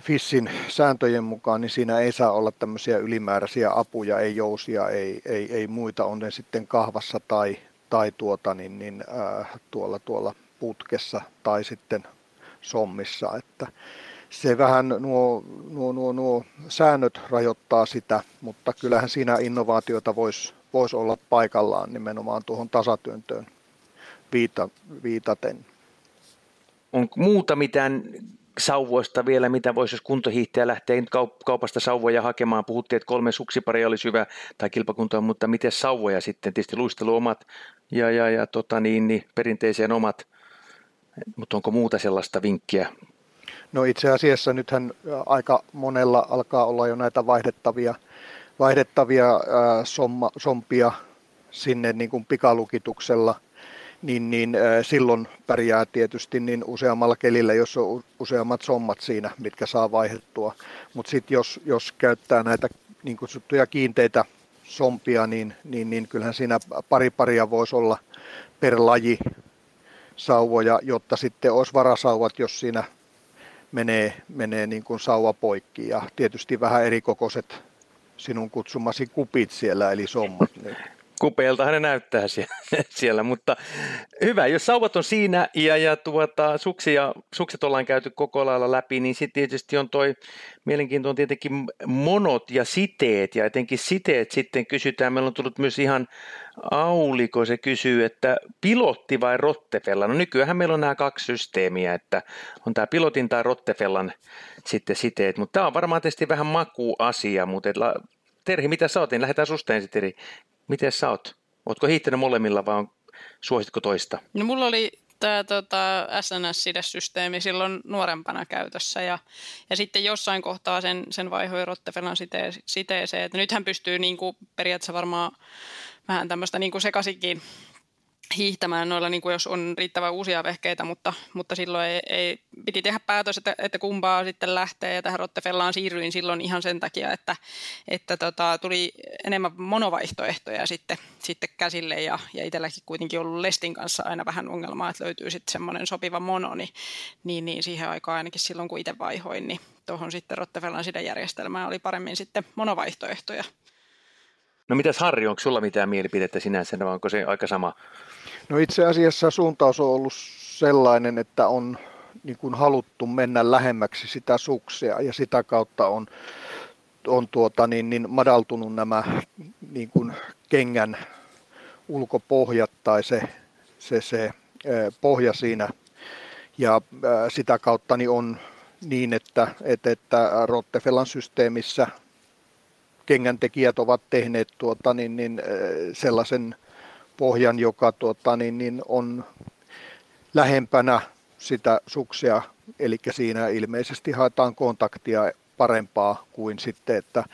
FISSin sääntöjen mukaan, niin siinä ei saa olla tämmöisiä ylimääräisiä apuja, ei jousia, ei, ei, ei muita, on ne sitten kahvassa tai, tai tuota, niin, niin, äh, tuolla, tuolla putkessa tai sitten sommissa, että se vähän nuo, nuo, nuo, nuo säännöt rajoittaa sitä, mutta kyllähän siinä innovaatiota voisi voisi olla paikallaan nimenomaan tuohon tasatyöntöön viita, viitaten. Onko muuta mitään sauvoista vielä, mitä voisi, jos kuntohiihtäjä lähtee kaupasta sauvoja hakemaan. Puhuttiin, että kolme suksiparia olisi hyvä tai kilpakuntoa, mutta miten sauvoja sitten? Tietysti luistelu omat ja, ja, ja tota niin, niin, perinteiseen omat. Mutta onko muuta sellaista vinkkiä? No itse asiassa nythän aika monella alkaa olla jo näitä vaihdettavia vaihdettavia somma, sompia sinne niin kuin pikalukituksella, niin, niin silloin pärjää tietysti niin useammalla kelillä, jos on useammat sommat siinä, mitkä saa vaihdettua. Mutta sitten jos, jos käyttää näitä niin kutsuttuja kiinteitä sompia, niin, niin, niin kyllähän siinä pari paria voisi olla per laji sauvoja, jotta sitten olisi varasauvat, jos siinä menee, menee niin kuin sauva poikki. Ja tietysti vähän erikokoiset sinun kutsumasi kupit siellä, eli sommat. Niin. Kupeeltahan ne näyttää siellä, siellä, mutta hyvä, jos sauvat on siinä ja, ja tuota, suksia, sukset ollaan käyty koko lailla läpi, niin sitten tietysti on toi mielenkiintoinen tietenkin monot ja siteet ja etenkin siteet sitten kysytään, meillä on tullut myös ihan Auliko se kysyy, että pilotti vai Rottefella? No nykyään meillä on nämä kaksi systeemiä, että on tämä pilotin tai Rottefellan sitten siteet, mutta tämä on varmaan tietysti vähän makuasia, mutta Terhi, mitä sä oot, niin lähdetään susta ensin. Miten sä oot? Ootko hiihtänyt molemmilla vai suositko toista? No mulla oli tämä tota, SNS-sidesysteemi silloin nuorempana käytössä ja, ja sitten jossain kohtaa sen, sen vaihoi Rottefellan site, siteeseen. Että nythän pystyy niin kuin, periaatteessa varmaan vähän tämmöistä niin kuin sekaisinkin hiihtämään noilla, niin kuin jos on riittävän uusia vehkeitä, mutta, mutta silloin ei, ei, piti tehdä päätös, että, että kumpaa sitten lähtee ja tähän Rottefellaan siirryin silloin ihan sen takia, että, että tota, tuli enemmän monovaihtoehtoja sitten, sitten käsille ja, ja itselläkin kuitenkin ollut Lestin kanssa aina vähän ongelmaa, että löytyy sitten semmoinen sopiva mono, niin, niin, niin siihen aikaan ainakin silloin kun itse vaihoin, niin tuohon sitten Rottefellan sidejärjestelmään oli paremmin sitten monovaihtoehtoja. No mitäs Harri, onko sulla mitään mielipidettä sinänsä, vai onko se aika sama? No itse asiassa suuntaus on ollut sellainen, että on niin kuin haluttu mennä lähemmäksi sitä suksia ja sitä kautta on, on tuota, niin, niin madaltunut nämä niin kuin kengän ulkopohjat tai se, se, se pohja siinä. Ja sitä kautta niin on niin, että, että, että Rottefellan systeemissä kengäntekijät ovat tehneet tuota, niin, niin, sellaisen pohjan, joka tuota, niin, niin on lähempänä sitä suksia, eli siinä ilmeisesti haetaan kontaktia parempaa kuin sitten, että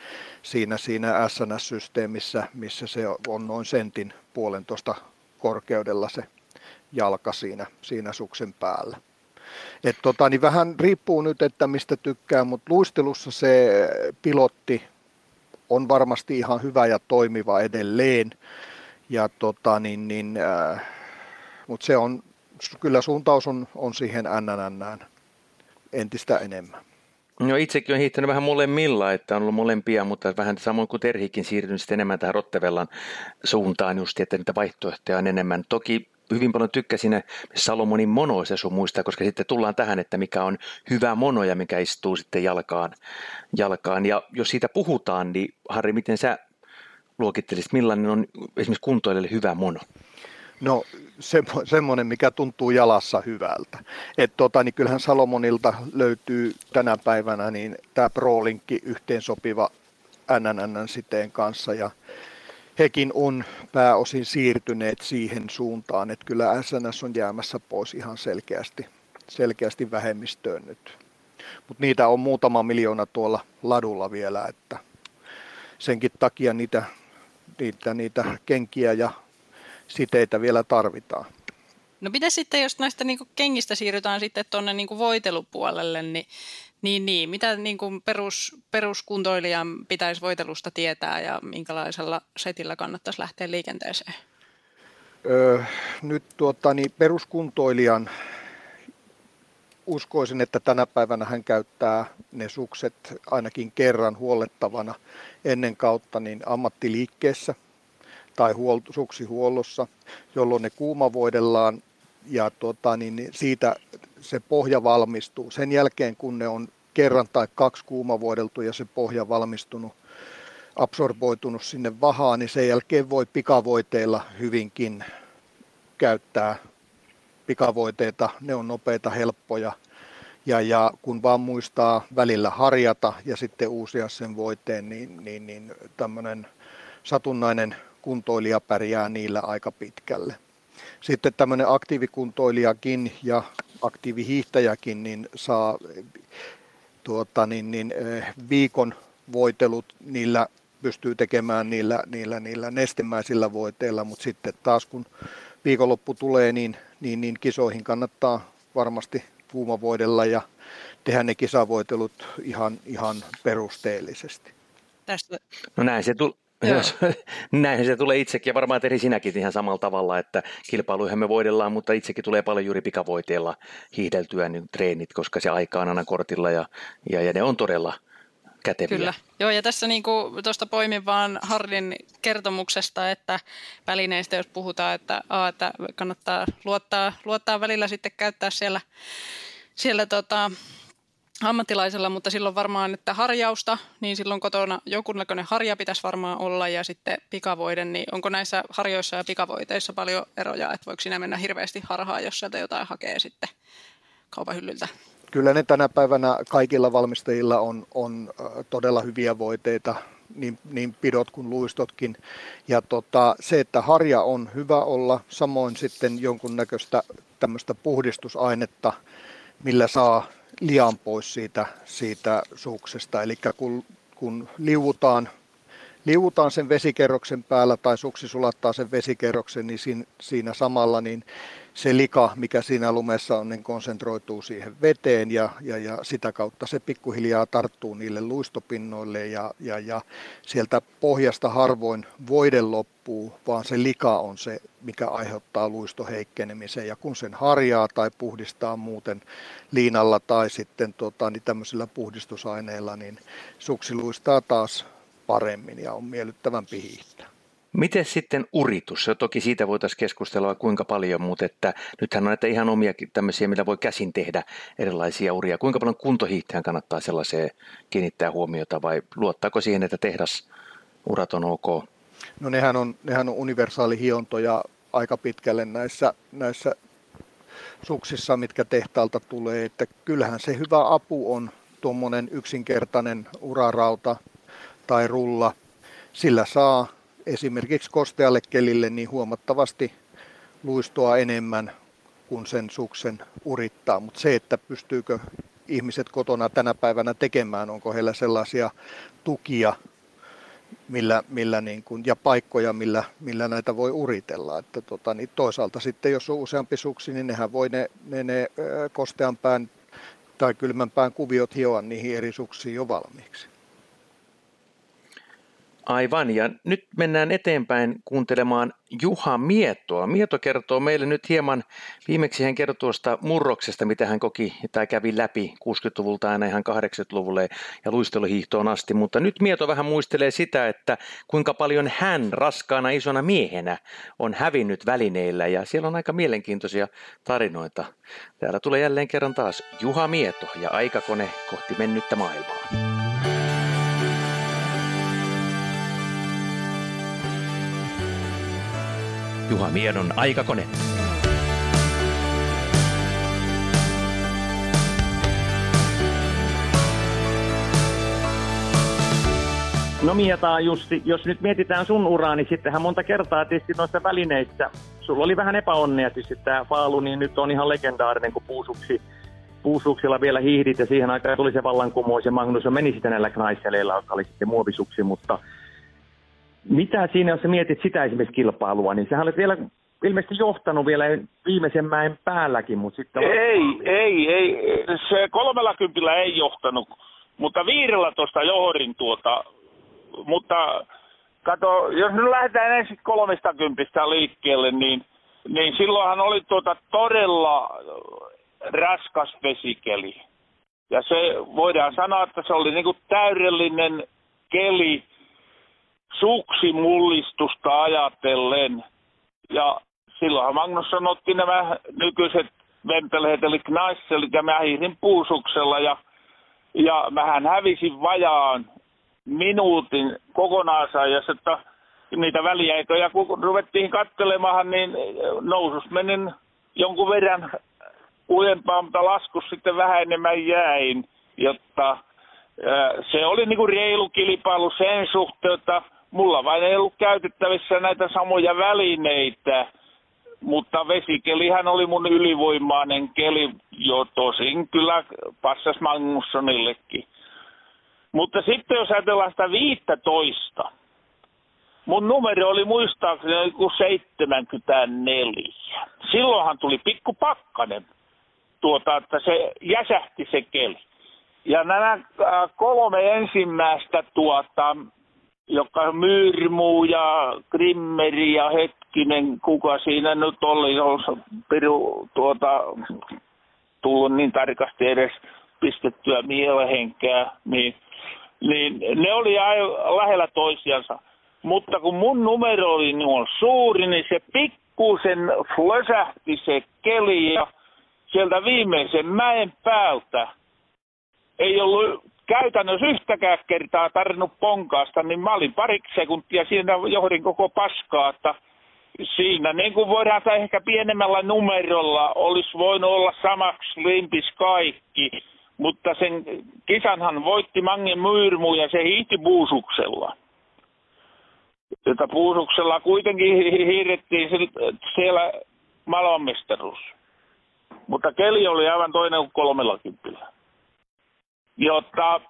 siinä, siinä SNS-systeemissä, missä se on noin sentin puolentoista korkeudella se jalka siinä, siinä suksen päällä. Et tota, niin vähän riippuu nyt, että mistä tykkää, mutta luistelussa se pilotti on varmasti ihan hyvä ja toimiva edelleen. Ja tota, niin, niin, äh, mutta se on, kyllä suuntaus on, on siihen NNN entistä enemmän. No itsekin on hiihtänyt vähän molemmilla, että on ollut molempia, mutta vähän samoin kuin Terhikin siirtynyt sitten enemmän tähän Rottevellan suuntaan just, että niitä vaihtoehtoja on enemmän. Toki hyvin paljon tykkäsin Salomonin monoista sun muistaa, koska sitten tullaan tähän, että mikä on hyvä mono ja mikä istuu sitten jalkaan. jalkaan. Ja jos siitä puhutaan, niin Harri, miten sä luokittelisit, millainen on esimerkiksi kuntoilijalle hyvä mono? No se, semmoinen, mikä tuntuu jalassa hyvältä. Et tota, niin kyllähän Salomonilta löytyy tänä päivänä niin tämä Pro-linkki yhteensopiva NNN-siteen kanssa ja hekin on pääosin siirtyneet siihen suuntaan, että kyllä SNS on jäämässä pois ihan selkeästi, selkeästi vähemmistöön nyt. Mutta niitä on muutama miljoona tuolla ladulla vielä, että senkin takia niitä, niitä, niitä kenkiä ja siteitä vielä tarvitaan. No mitä sitten, jos näistä niinku kengistä siirrytään sitten tuonne niinku voitelupuolelle, niin niin, niin. Mitä niin kuin perus, peruskuntoilijan pitäisi voitelusta tietää ja minkälaisella setillä kannattaisi lähteä liikenteeseen? Öö, nyt tuota, niin peruskuntoilijan uskoisin, että tänä päivänä hän käyttää ne sukset ainakin kerran huollettavana ennen kautta niin ammattiliikkeessä tai huol- suksihuollossa, jolloin ne kuumavoidellaan ja tuota, niin siitä se pohja valmistuu. Sen jälkeen, kun ne on kerran tai kaksi kuumavoideltu ja se pohja valmistunut, absorboitunut sinne vahaan, niin sen jälkeen voi pikavoiteilla hyvinkin käyttää pikavoiteita. Ne on nopeita, helppoja. Ja, ja kun vaan muistaa välillä harjata ja sitten uusia sen voiteen, niin, niin, niin tämmöinen satunnainen kuntoilija pärjää niillä aika pitkälle. Sitten tämmöinen aktiivikuntoilijakin ja aktiivihiihtäjäkin niin saa tuota, niin, niin, eh, viikon voitelut, niillä pystyy tekemään niillä, niillä, niillä nestemäisillä voiteilla, mutta sitten taas kun viikonloppu tulee, niin, niin, niin kisoihin kannattaa varmasti puumavoidella ja tehdä ne kisavoitelut ihan, ihan perusteellisesti. Tästä. No näin se, tuli. Jos, näin se tulee itsekin ja varmaan Teri sinäkin ihan samalla tavalla, että kilpailuihin me voidellaan, mutta itsekin tulee paljon juuri pikavoiteella hiihdeltyä niin treenit, koska se aika on aina kortilla ja, ja, ja ne on todella käteviä. Kyllä. Joo, ja tässä niin tuosta poimin vaan Hardin kertomuksesta, että välineistä, jos puhutaan, että, a, että kannattaa luottaa, luottaa välillä sitten käyttää siellä, siellä tota, ammattilaisella, mutta silloin varmaan, että harjausta, niin silloin kotona jonkunnäköinen harja pitäisi varmaan olla ja sitten pikavoiden, niin onko näissä harjoissa ja pikavoiteissa paljon eroja, että voiko siinä mennä hirveästi harhaan, jos sieltä jotain hakee sitten kaupan hyllyltä? Kyllä ne tänä päivänä kaikilla valmistajilla on, on todella hyviä voiteita, niin, niin pidot kuin luistotkin. Ja tota, se, että harja on hyvä olla, samoin sitten jonkunnäköistä tämmöistä puhdistusainetta, millä saa lian pois siitä, siitä suksesta. Eli kun, kun liuutaan, liuutaan sen vesikerroksen päällä tai suksi sulattaa sen vesikerroksen, niin siinä, siinä samalla niin se lika, mikä siinä lumessa on, niin konsentroituu siihen veteen ja, ja, ja sitä kautta se pikkuhiljaa tarttuu niille luistopinnoille ja, ja, ja sieltä pohjasta harvoin voide loppuu, vaan se lika on se, mikä aiheuttaa luistoheikkenemisen ja kun sen harjaa tai puhdistaa muuten liinalla tai sitten tota, niin tämmöisillä puhdistusaineilla, niin suksi luistaa taas paremmin ja on miellyttävämpi hiihtää. Miten sitten uritus? Ja toki siitä voitaisiin keskustella kuinka paljon, mutta että nythän on näitä ihan omia tämmöisiä, millä voi käsin tehdä erilaisia uria. Kuinka paljon kuntohiihtäjän kannattaa sellaiseen kiinnittää huomiota vai luottaako siihen, että tehdas urat on ok? No nehän on, nehän on universaali hiontoja aika pitkälle näissä, näissä suksissa, mitkä tehtaalta tulee. Että kyllähän se hyvä apu on tuommoinen yksinkertainen urarauta tai rulla. Sillä saa esimerkiksi kostealle kelille niin huomattavasti luistoa enemmän kuin sen suksen urittaa. Mutta se, että pystyykö ihmiset kotona tänä päivänä tekemään, onko heillä sellaisia tukia millä, millä niin kuin, ja paikkoja, millä, millä näitä voi uritella. Että tota, niin toisaalta sitten, jos on useampi suksi, niin nehän voi ne, ne, ne kostean pään tai kylmän pään kuviot hioa niihin eri suksiin jo valmiiksi. Aivan, ja nyt mennään eteenpäin kuuntelemaan Juha Miettoa. Mieto kertoo meille nyt hieman, viimeksi hän kertoo tuosta murroksesta, mitä hän koki tai kävi läpi 60-luvulta aina ihan 80-luvulle ja luisteluhiihtoon asti, mutta nyt Mieto vähän muistelee sitä, että kuinka paljon hän raskaana isona miehenä on hävinnyt välineillä ja siellä on aika mielenkiintoisia tarinoita. Täällä tulee jälleen kerran taas Juha Mieto ja aikakone kohti mennyttä maailmaa. Juha Miedon aikakone. No Mieta Jussi, jos nyt mietitään sun uraa, niin sittenhän monta kertaa tietysti noissa välineissä, sulla oli vähän epäonnea tietysti tämä Faalu, niin nyt on ihan legendaarinen, kun puusuksi, puusuksilla vielä hiihdit ja siihen aikaan tuli se vallankumous ja Magnus meni sitten näillä knaisseleilla, jotka oli sitten muovisuksi, mutta mitä siinä, jos sä mietit sitä esimerkiksi kilpailua, niin sehän oli vielä ilmeisesti johtanut vielä viimeisen mäen päälläkin, mutta sitten... Ei, ei, ei. Se kolmella kympillä ei johtanut, mutta viidellä tuosta johdin tuota. Mutta kato, jos nyt lähdetään ensin kolmesta kympistä liikkeelle, niin, niin silloinhan oli tuota todella raskas vesikeli. Ja se voidaan sanoa, että se oli niinku täydellinen keli suksimullistusta ajatellen. Ja silloinhan Magnusson otti nämä nykyiset vempeleet, eli knaisselit, ja mä hiihdin puusuksella, ja, ja mähän hävisin vajaan minuutin kokonaisajassa, että niitä väliaikoja, kun ruvettiin katselemaan, niin nousus menin jonkun verran ujempaa, mutta laskus sitten vähän enemmän jäin, jotta se oli niin kuin reilu kilpailu sen suhteen, että mulla vain ei ollut käytettävissä näitä samoja välineitä, mutta vesikelihän oli mun ylivoimainen keli jo tosin kyllä passas Magnussonillekin. Mutta sitten jos ajatellaan sitä 15, mun numero oli muistaakseni joku 74. Silloinhan tuli pikku pakkanen, tuota, että se jäsähti se keli. Ja nämä äh, kolme ensimmäistä tuota, joka Myyrmuu ja Grimmeri ja Hetkinen, kuka siinä nyt oli, jos Piru tuota, tullut niin tarkasti edes pistettyä mielehenkää, niin niin ne oli lähellä toisiansa. Mutta kun mun numero oli niin suuri, niin se pikkusen flösähti se keli ja sieltä viimeisen mäen päältä ei ollut käytännössä yhtäkään kertaa tarvinnut ponkaasta, niin mä olin pariksi sekuntia siinä johdin koko paskaa, että siinä niin kuin voidaan tai ehkä pienemmällä numerolla olisi voinut olla samaksi limpis kaikki, mutta sen kisanhan voitti Mange Myyrmu ja se hiihti puusuksella. Jota puusuksella kuitenkin hiirettiin siellä maailmanmestaruus. Mutta keli oli aivan toinen kuin kolmella kympillä jotta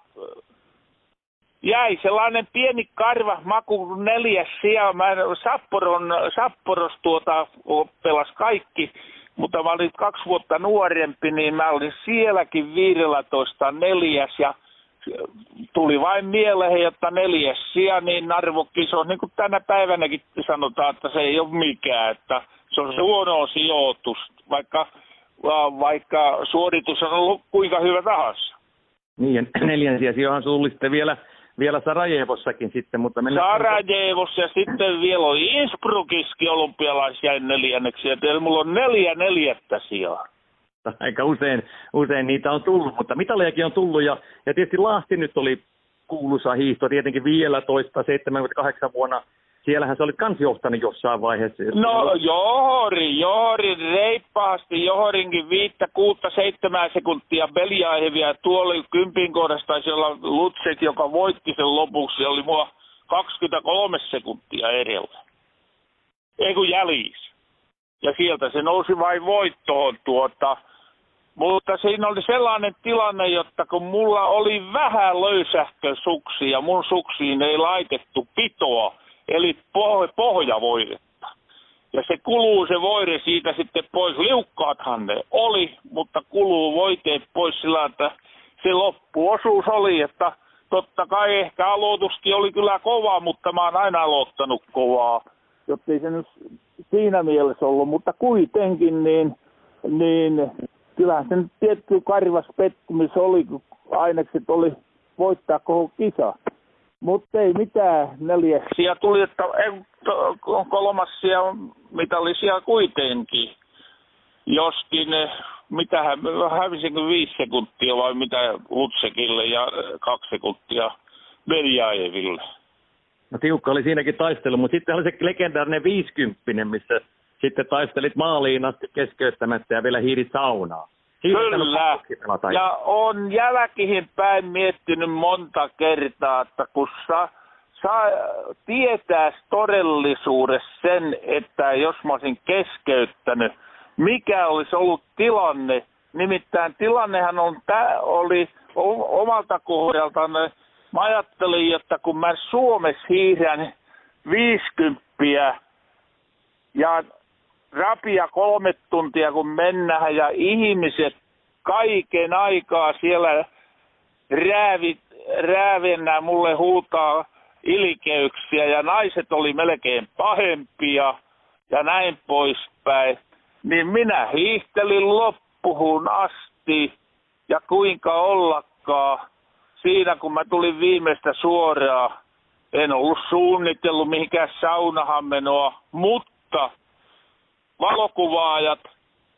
jäi sellainen pieni karva maku neljäs sija. Mä Sapporon, Sapporos tuota pelas kaikki, mutta mä olin kaksi vuotta nuorempi, niin mä olin sielläkin 15 neljäs ja tuli vain mieleen, että neljäs sija, niin on niin kuin tänä päivänäkin sanotaan, että se ei ole mikään, että se on se huono sijoitus, vaikka, vaikka suoritus on ollut kuinka hyvä tahansa. Niin, ja neljänsiä sijoihan sulla sitten vielä, vielä Sarajevossakin sitten, mutta mennään... Sarajevossa ja sitten vielä on Innsbruckiskin olympialaisia neljänneksi, ja mulla on neljä neljättä sijaa. Aika usein, usein niitä on tullut, mutta mitalejakin on tullut, ja, ja tietysti Lahti nyt oli kuuluisa hiihto, tietenkin vielä toista 78 vuonna siellähän sä olit kans johtanut jossain vaiheessa. No Johori, Johori reippaasti, Johorinkin viittä, kuutta, seitsemää sekuntia Beliaihevia. Tuolla kympin kohdassa taisi olla Lutsek, joka voitti sen lopuksi, oli mua 23 sekuntia edellä. Ei kun jäljis. Ja sieltä se nousi vain voittoon tuota. Mutta siinä oli sellainen tilanne, jotta kun mulla oli vähän löysähkö suksi ja mun suksiin ei laitettu pitoa, eli poh- pohjavoidetta. Ja se kuluu se voide siitä sitten pois. Liukkaathan ne oli, mutta kuluu voiteet pois sillä, että se loppuosuus oli, että totta kai ehkä aloituskin oli kyllä kova, mutta mä oon aina aloittanut kovaa. Jotta ei se nyt siinä mielessä ollut, mutta kuitenkin niin, niin kyllähän se tietty karvas pettymys oli, kun ainekset oli voittaa koko kisa. Mutta ei mitään neljäksiä tuli, että kolmassia mitallisia kuitenkin. Joskin, mitähän, hävisinkö viisi sekuntia vai mitä Utsekille ja kaksi sekuntia Beljaeville. No tiukka oli siinäkin taistelu, mutta sitten oli se legendaarinen 50, missä sitten taistelit maaliin asti keskeyttämättä ja vielä hiidit saunaa. Kyllä. Ja on jälkihin päin miettinyt monta kertaa, että kun sa, sa, tietää todellisuudessa sen, että jos mä olisin keskeyttänyt, mikä olisi ollut tilanne. Nimittäin tilannehan on, tää oli omalta kohdalta, mä ajattelin, että kun mä Suomessa hiihdän 50 ja rapia kolme tuntia kun mennään ja ihmiset kaiken aikaa siellä räävit, räävennä mulle huutaa ilikeyksiä ja naiset oli melkein pahempia ja näin poispäin. Niin minä hiihtelin loppuun asti ja kuinka ollakaan siinä kun mä tulin viimeistä suoraan. En ollut suunnitellut mihinkään saunahan menoa, mutta valokuvaajat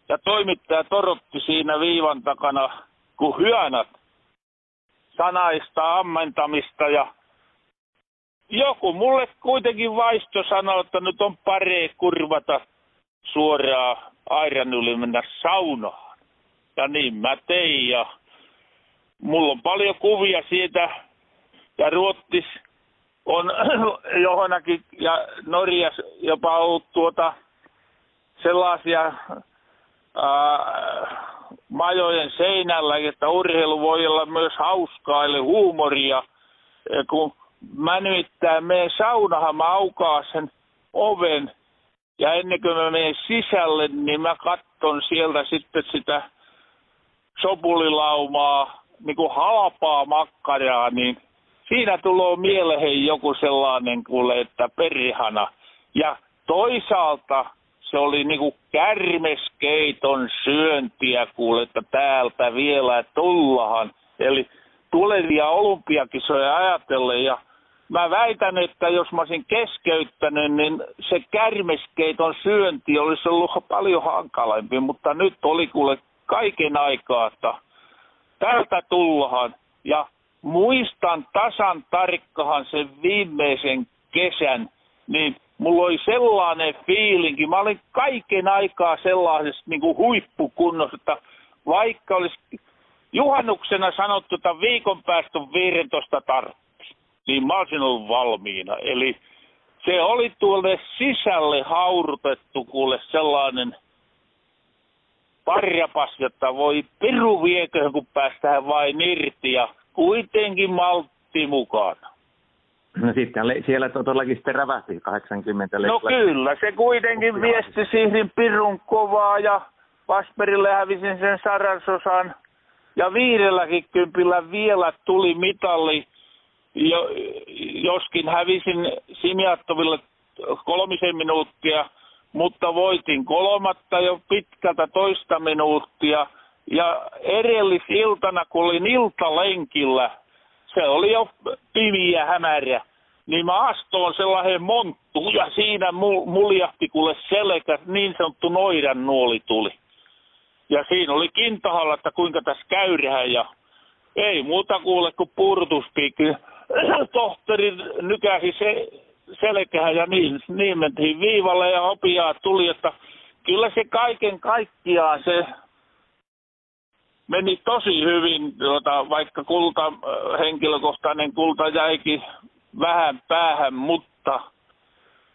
ja toimittaja torotti siinä viivan takana kuin hyönät sanaista ammentamista ja joku mulle kuitenkin vaisto sanoi, että nyt on pare kurvata suoraan airan yli mennä saunaan. Ja niin mä tein ja mulla on paljon kuvia siitä ja Ruottis on johonakin ja Norjas jopa ollut tuota sellaisia ää, majojen seinällä, että urheilu voi olla myös hauskaa, eli huumoria. Kun mä nimittäin menen saunahan, mä aukaa sen oven, ja ennen kuin mä menen sisälle, niin mä katton sieltä sitten sitä sopulilaumaa, niin kuin halpaa makkaraa, niin siinä tulee mieleen joku sellainen kuule, että perihana. Ja toisaalta se oli niinku kärmeskeiton syöntiä kuule, että täältä vielä tullahan. Eli tulevia olympiakisoja ajatellen ja mä väitän, että jos mä olisin keskeyttänyt, niin se kärmeskeiton syönti olisi ollut paljon hankalampi, mutta nyt oli kuule kaiken aikaa, että täältä tullahan. Ja muistan tasan tarkkahan sen viimeisen kesän, niin mulla oli sellainen fiilinki. Mä olin kaiken aikaa sellaisessa niin kuin huippukunnossa, että vaikka olisi juhannuksena sanottu, että viikon päästä on 15 tarttu niin mä olisin ollut valmiina. Eli se oli tuolle sisälle haurutettu kuule sellainen parjapas, että voi piru viekö, kun päästään vain irti ja kuitenkin maltti mukana. No sitten siellä todellakin sitten rävähti 80 No kyllä, se kuitenkin viesti siihen pirun kovaa ja Vasperille hävisin sen sarasosan ja viidelläkin kympillä vielä tuli mitalli jo, joskin hävisin Simiattoville kolmisen minuuttia, mutta voitin kolmatta jo pitkältä toista minuuttia. Ja edellisiltana, kun olin iltalenkillä, se oli jo pimiä hämärä, niin mä astoon sellainen monttu ja siinä muljahti kuule selkä, niin sanottu noidan nuoli tuli. Ja siinä oli kintahalla, että kuinka tässä käyrään ja ei muuta kuule kuin purtuspiikki tohtori nykäsi se selkään ja niin, niin mentiin viivalle ja hopiaa tuli, että kyllä se kaiken kaikkiaan se meni tosi hyvin, tuota, vaikka kulta, henkilökohtainen kulta jäikin vähän päähän, mutta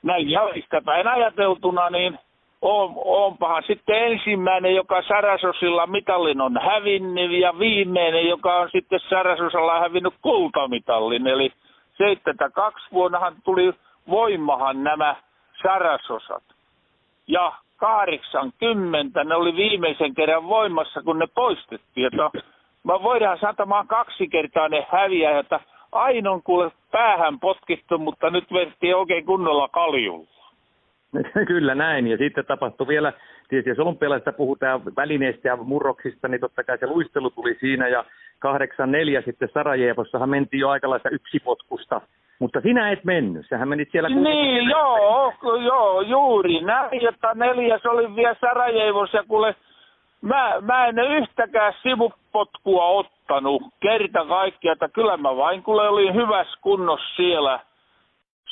näin jälkistäpäin ajateltuna, niin on, onpahan sitten ensimmäinen, joka Sarasosilla mitallin on hävinnyt ja viimeinen, joka on sitten Sarasosalla hävinnyt kultamitallin. Eli 72 vuonnahan tuli voimahan nämä Sarasosat. Ja 80 ne oli viimeisen kerran voimassa, kun ne poistettiin. Että mä voidaan sanoa, kaksi kertaa ne häviää, että ainoa kuule päähän potkittu, mutta nyt vertiin oikein kunnolla kaljulla. Kyllä näin, ja sitten tapahtui vielä, tietysti jos olympialaisista puhutaan välineistä ja murroksista, niin totta kai se luistelu tuli siinä, ja 8-4 sitten Sarajevossahan mentiin jo aikalaista yksipotkusta, mutta sinä et mennyt, sähän menit siellä... Niin, joo, joo, juuri näin, että neljäs oli vielä Sarajevossa, ja kuule, mä, mä en yhtäkään sivupotkua ottanut kerta kaikkiaan, että kyllä mä vain kuule olin hyvässä kunnossa siellä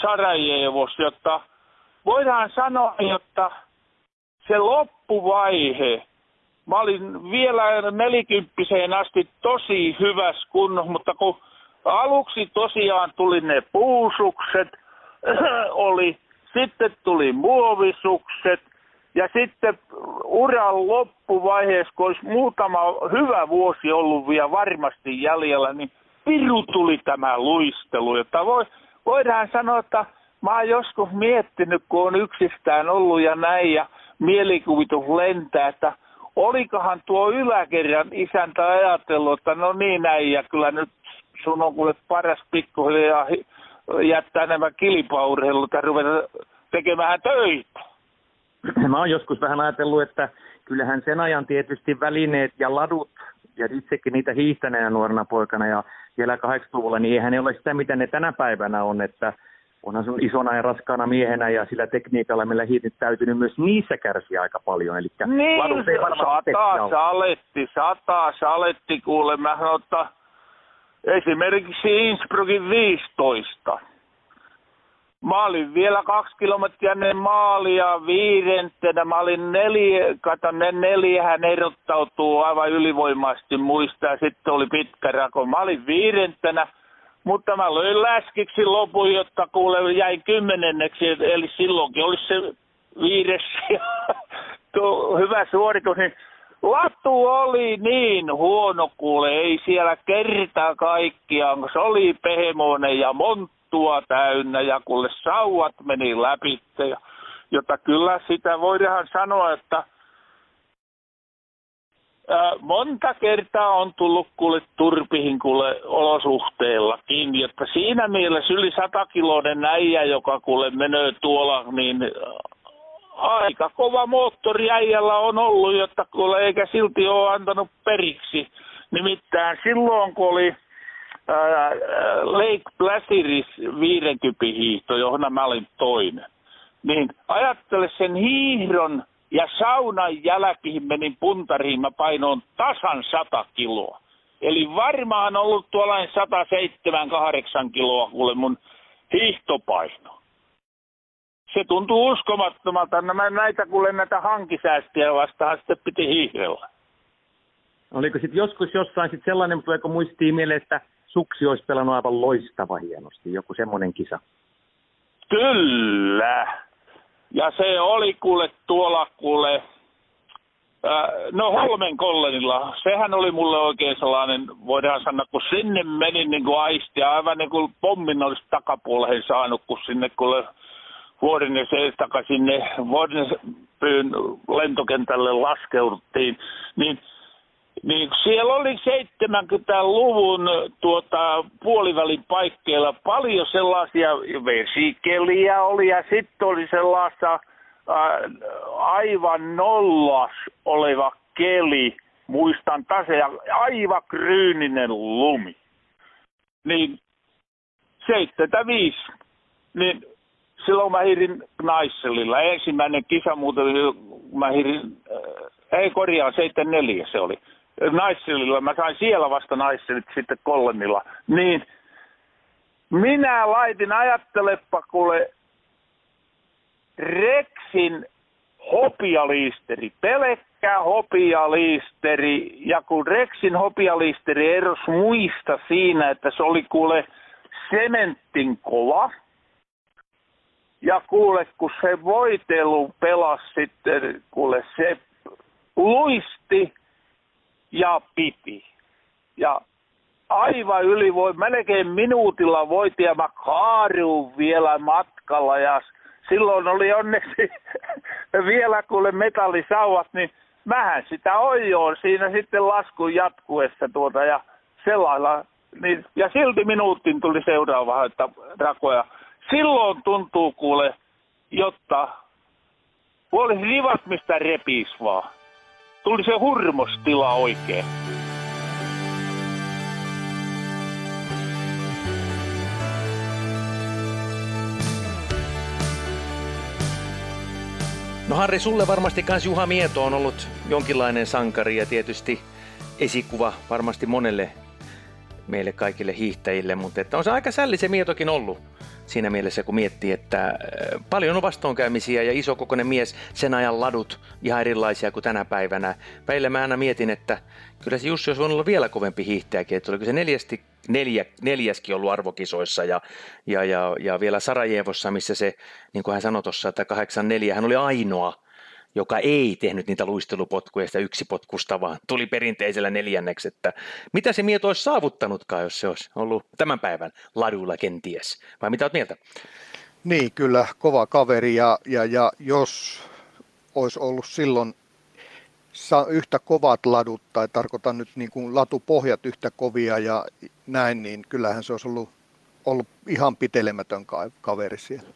Sarajevossa, jotta voidaan sanoa, että se loppuvaihe, mä olin vielä nelikymppiseen asti tosi hyvässä kunnossa, mutta kun aluksi tosiaan tuli ne puusukset, oli, sitten tuli muovisukset, ja sitten uran loppuvaiheessa, kun olisi muutama hyvä vuosi ollut vielä varmasti jäljellä, niin piru tuli tämä luistelu. Jotta voi, voidaan sanoa, että mä oon joskus miettinyt, kun on yksistään ollut ja näin ja mielikuvitus lentää, että olikohan tuo yläkerran isäntä ajatellut, että no niin näin ja kyllä nyt sun on kuule paras pikkuhiljaa jättää nämä kilpaurheilut ja ruveta tekemään töitä. Mä oon joskus vähän ajatellut, että kyllähän sen ajan tietysti välineet ja ladut, ja itsekin niitä hiihtäneenä nuorena poikana ja vielä 80-luvulla, niin eihän ne ole sitä, mitä ne tänä päivänä on, että onhan sun isona ja raskaana miehenä ja sillä tekniikalla meillä hiitit täytynyt myös niissä kärsiä aika paljon. Eli niin, ei sataa saletti, sataa saletti kuule. Mä sanon, esimerkiksi Innsbruckin 15. Mä olin vielä kaksi kilometriä ennen maalia viidentenä. Mä olin neljä, kato ne neljähän erottautuu aivan ylivoimaisesti muista ja sitten oli pitkä rako. Mä olin viidentenä mutta mä löin läskiksi lopun, jotta kuule jäi kymmenenneksi, eli silloinkin olisi se viides hyvä suoritus, niin Latu oli niin huono kuule, ei siellä kertaa kaikkiaan, se oli pehmoinen ja monttua täynnä ja kuule sauvat meni läpi. Jota kyllä sitä voidaan sanoa, että monta kertaa on tullut kuule turpihin kuule olosuhteellakin, jotta siinä mielessä yli satakiloinen äijä, joka kuule menee tuolla, niin aika kova moottori äijällä on ollut, jotta kuule eikä silti ole antanut periksi. Nimittäin silloin, kun oli ää, Lake Placiris 50 hiihto, johon mä olin toinen. Niin ajattele sen hiihdon ja saunan jälkiin menin puntariin, mä painoin tasan 100 kiloa. Eli varmaan ollut tuollainen 107-8 kiloa kuule mun hiihtopaino. Se tuntuu uskomattomalta. Nämä näitä kuule näitä hankisäästiä vastaan sitten piti hiihdellä. Oliko sitten joskus jossain sit sellainen, tuleeko muistiin mieleen, että suksi olisi pelannut aivan loistava hienosti, joku semmoinen kisa? Kyllä. Ja se oli kuule tuolla kuule, no Holmen kollenilla. Sehän oli mulle oikein sellainen, voidaan sanoa, kun sinne menin niin kuin aisti, aivan niin kuin pommin olisi takapuoleen saanut, kun sinne kuule vuoden ja takaisin sinne vuoden lentokentälle laskeuduttiin, niin niin siellä oli 70-luvun tuota, puolivälin paikkeilla paljon sellaisia vesikeliä oli ja sitten oli sellaista ää, aivan nollas oleva keli, muistan tase, ja aivan kryyninen lumi. Niin 75, niin silloin mä hirin Knaisselilla. Ensimmäinen kisa muuten, mä hirin, äh, ei korjaa, 74 se oli. Naisselilla, mä sain siellä vasta naisselit sitten kolmilla, niin minä laitin, ajattelepa kuule, Rexin hopialiisteri, pelkkä hopialiisteri, ja kun Rexin hopialiisteri eros muista siinä, että se oli kuule sementin kova, ja kuule, kun se voitelu pelasi sitten, kuule, se luisti ja piti. Ja aivan yli voi, melkein minuutilla voiti ja mä kaariun vielä matkalla ja silloin oli onneksi vielä kuule metallisauvat, niin mähän sitä ojoon siinä sitten laskun jatkuessa tuota ja sellailla. Niin, ja silti minuutin tuli seuraava, että rakoja. Silloin tuntuu kuule, jotta olisi rivat mistä repis vaan tuli se hurmostila oikein. No Harri, sulle varmasti kans Juha Mieto on ollut jonkinlainen sankari ja tietysti esikuva varmasti monelle meille kaikille hiihtäjille, mutta että on se aika sälli se Mietokin ollut siinä mielessä, kun miettii, että äh, paljon on vastoinkäymisiä ja iso kokoinen mies, sen ajan ladut ihan erilaisia kuin tänä päivänä. Välillä mä aina mietin, että kyllä se Jussi olisi voinut olla vielä kovempi hiihtäjäkin, että oliko se neljästi, neljä, neljäskin ollut arvokisoissa ja, ja, ja, ja vielä Sarajevossa, missä se, niin kuin hän sanoi tuossa, että 84, hän oli ainoa joka ei tehnyt niitä luistelupotkuja sitä yksipotkusta, vaan tuli perinteisellä neljänneksi, että mitä se mieto olisi saavuttanutkaan, jos se olisi ollut tämän päivän ladulla kenties, vai mitä olet mieltä? Niin, kyllä, kova kaveri ja, ja, ja jos olisi ollut silloin yhtä kovat ladut, tai tarkoitan nyt niin kuin latupohjat yhtä kovia ja näin, niin kyllähän se olisi ollut, ollut ihan pitelemätön kaveri siellä.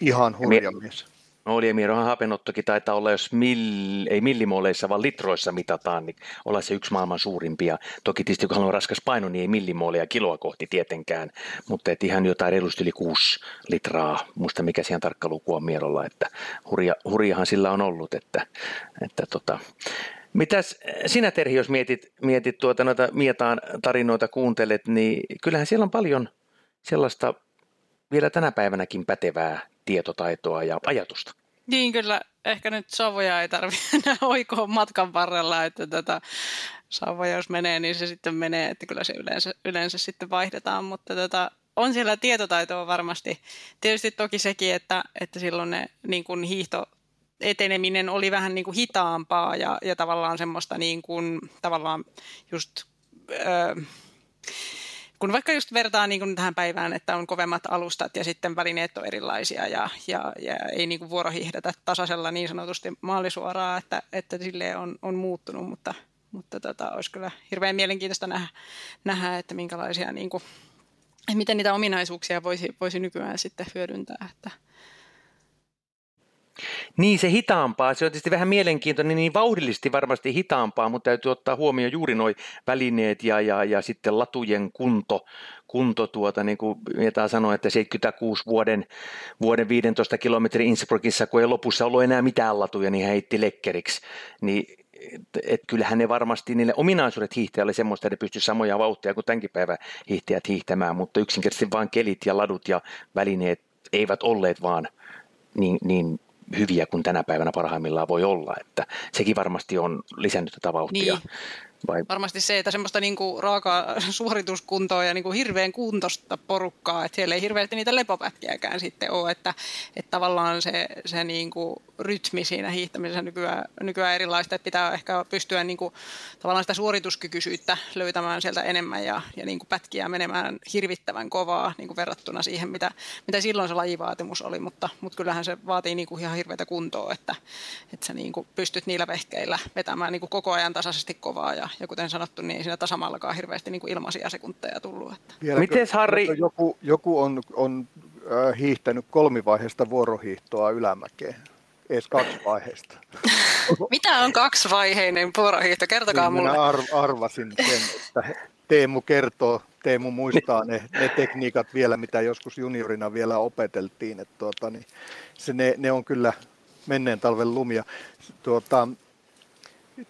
Ihan hurja mies. Oliemirohan hapenottokin taitaa olla, jos mill, ei millimoleissa, vaan litroissa mitataan, niin olla se yksi maailman suurimpia. Toki tietysti kun on raskas paino, niin ei millimooleja kiloa kohti tietenkään, mutta et ihan jotain reilusti yli kuusi litraa, muista mikä siihen tarkka luku on Mierolla, että hurja, hurjahan sillä on ollut, että, että tota, Mitäs sinä Terhi, jos mietit, mietit tuota noita Mietaan tarinoita kuuntelet, niin kyllähän siellä on paljon sellaista vielä tänä päivänäkin pätevää tietotaitoa ja ajatusta. Niin kyllä, ehkä nyt sauvoja ei tarvitse enää oikoa matkan varrella, että tätä sauvoja jos menee, niin se sitten menee, että kyllä se yleensä, yleensä sitten vaihdetaan, mutta tätä, on siellä tietotaitoa varmasti. Tietysti toki sekin, että, että silloin ne niin kuin hiihto eteneminen oli vähän niin kuin hitaampaa ja, ja tavallaan semmoista niin kuin, tavallaan just... Öö, kun vaikka just vertaa niin kuin tähän päivään, että on kovemmat alustat ja sitten välineet on erilaisia ja, ja, ja ei niin kuin vuorohiihdetä tasaisella niin sanotusti maalisuoraa, että, että sille on, on muuttunut, mutta, mutta tota, olisi kyllä hirveän mielenkiintoista nähdä, nähdä että minkälaisia, niin kuin, miten niitä ominaisuuksia voisi, voisi nykyään sitten hyödyntää. Että. Niin, se hitaampaa. Se on tietysti vähän mielenkiintoinen, niin vauhdillisesti varmasti hitaampaa, mutta täytyy ottaa huomioon juuri nuo välineet ja, ja, ja sitten latujen kunto, kunto tuota, niin kuin Mietaa sanoi, että 76 vuoden, vuoden 15 kilometrin Innsbruckissa, kun ei lopussa ollut enää mitään latuja, niin hän heitti lekkeriksi. Niin et, et kyllähän ne varmasti, niille ominaisuudet hiihtäjälle semmoista, että ne pystyy samoja vauhtia kuin tämänkin päivän hiihtäjät hiihtämään, mutta yksinkertaisesti vain kelit ja ladut ja välineet eivät olleet vaan niin, niin hyviä kuin tänä päivänä parhaimmillaan voi olla, että sekin varmasti on lisännyt tätä vauhtia. Niin. Vai? Varmasti se, että semmoista niinku raakaa suorituskuntoa ja niinku hirveän kuntosta porukkaa, että siellä ei hirveästi niitä lepopätkiäkään sitten ole, että, että tavallaan se, se niinku rytmi siinä hiihtämisessä nykyään, nykyään erilaista, että pitää ehkä pystyä niinku, tavallaan sitä suorituskykyisyyttä löytämään sieltä enemmän ja, ja niinku pätkiä menemään hirvittävän kovaa niinku verrattuna siihen, mitä, mitä silloin se lajivaatimus oli, mutta, mutta kyllähän se vaatii niinku ihan hirveätä kuntoa, että, että sä niinku pystyt niillä vehkeillä vetämään niinku koko ajan tasaisesti kovaa ja ja, kuten sanottu, niin ei siinä tasamallakaan hirveästi niin kuin ilmaisia sekunteja tullut. Että. Miten Harri? Joku, joku on, on äh, hiihtänyt kolmivaiheista vuorohiihtoa ylämäkeen, edes kaksi vaiheista. Mitä on kaksivaiheinen vuorohiihto? Kertokaa niin, mulle. Minä ar- arvasin sen, että Teemu kertoo, Teemu muistaa ne, ne tekniikat vielä, mitä joskus juniorina vielä opeteltiin. Että tuota, niin se, ne, ne, on kyllä menneen talven lumia. Tuota,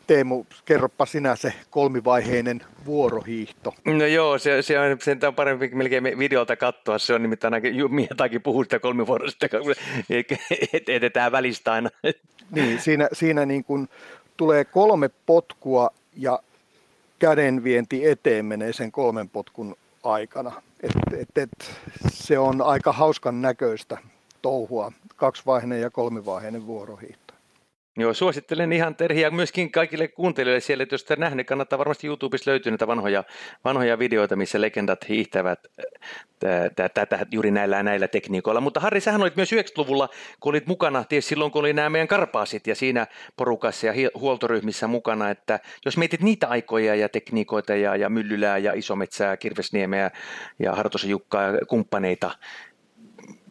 Teemu, kerropa sinä se kolmivaiheinen vuorohiihto. No joo, se, se on, sen on parempi melkein videolta katsoa. Se on nimittäin ainakin, Mietakin puhuu sitä kolmivuorosta, että etetään välistä aina. Niin, siinä, siinä niin kuin tulee kolme potkua ja kädenvienti eteen menee sen kolmen potkun aikana. Et, et, et, se on aika hauskan näköistä touhua, kaksivaiheinen ja kolmivaiheinen vuorohiihto. Joo, suosittelen ihan terhiä myöskin kaikille kuuntelijoille siellä, että jos te nähneet, kannattaa varmasti YouTubessa löytyä näitä vanhoja, vanhoja videoita, missä legendat hiihtävät tätä juuri näillä näillä tekniikoilla. Mutta Harri, sähän olit myös 90-luvulla, kun olit mukana, tietysti silloin kun oli nämä meidän karpaasit ja siinä porukassa ja huoltoryhmissä mukana, että jos mietit niitä aikoja ja tekniikoita ja, ja Myllylää ja Isometsää, Kirvesniemeä ja Hartosen Jukkaa ja kumppaneita,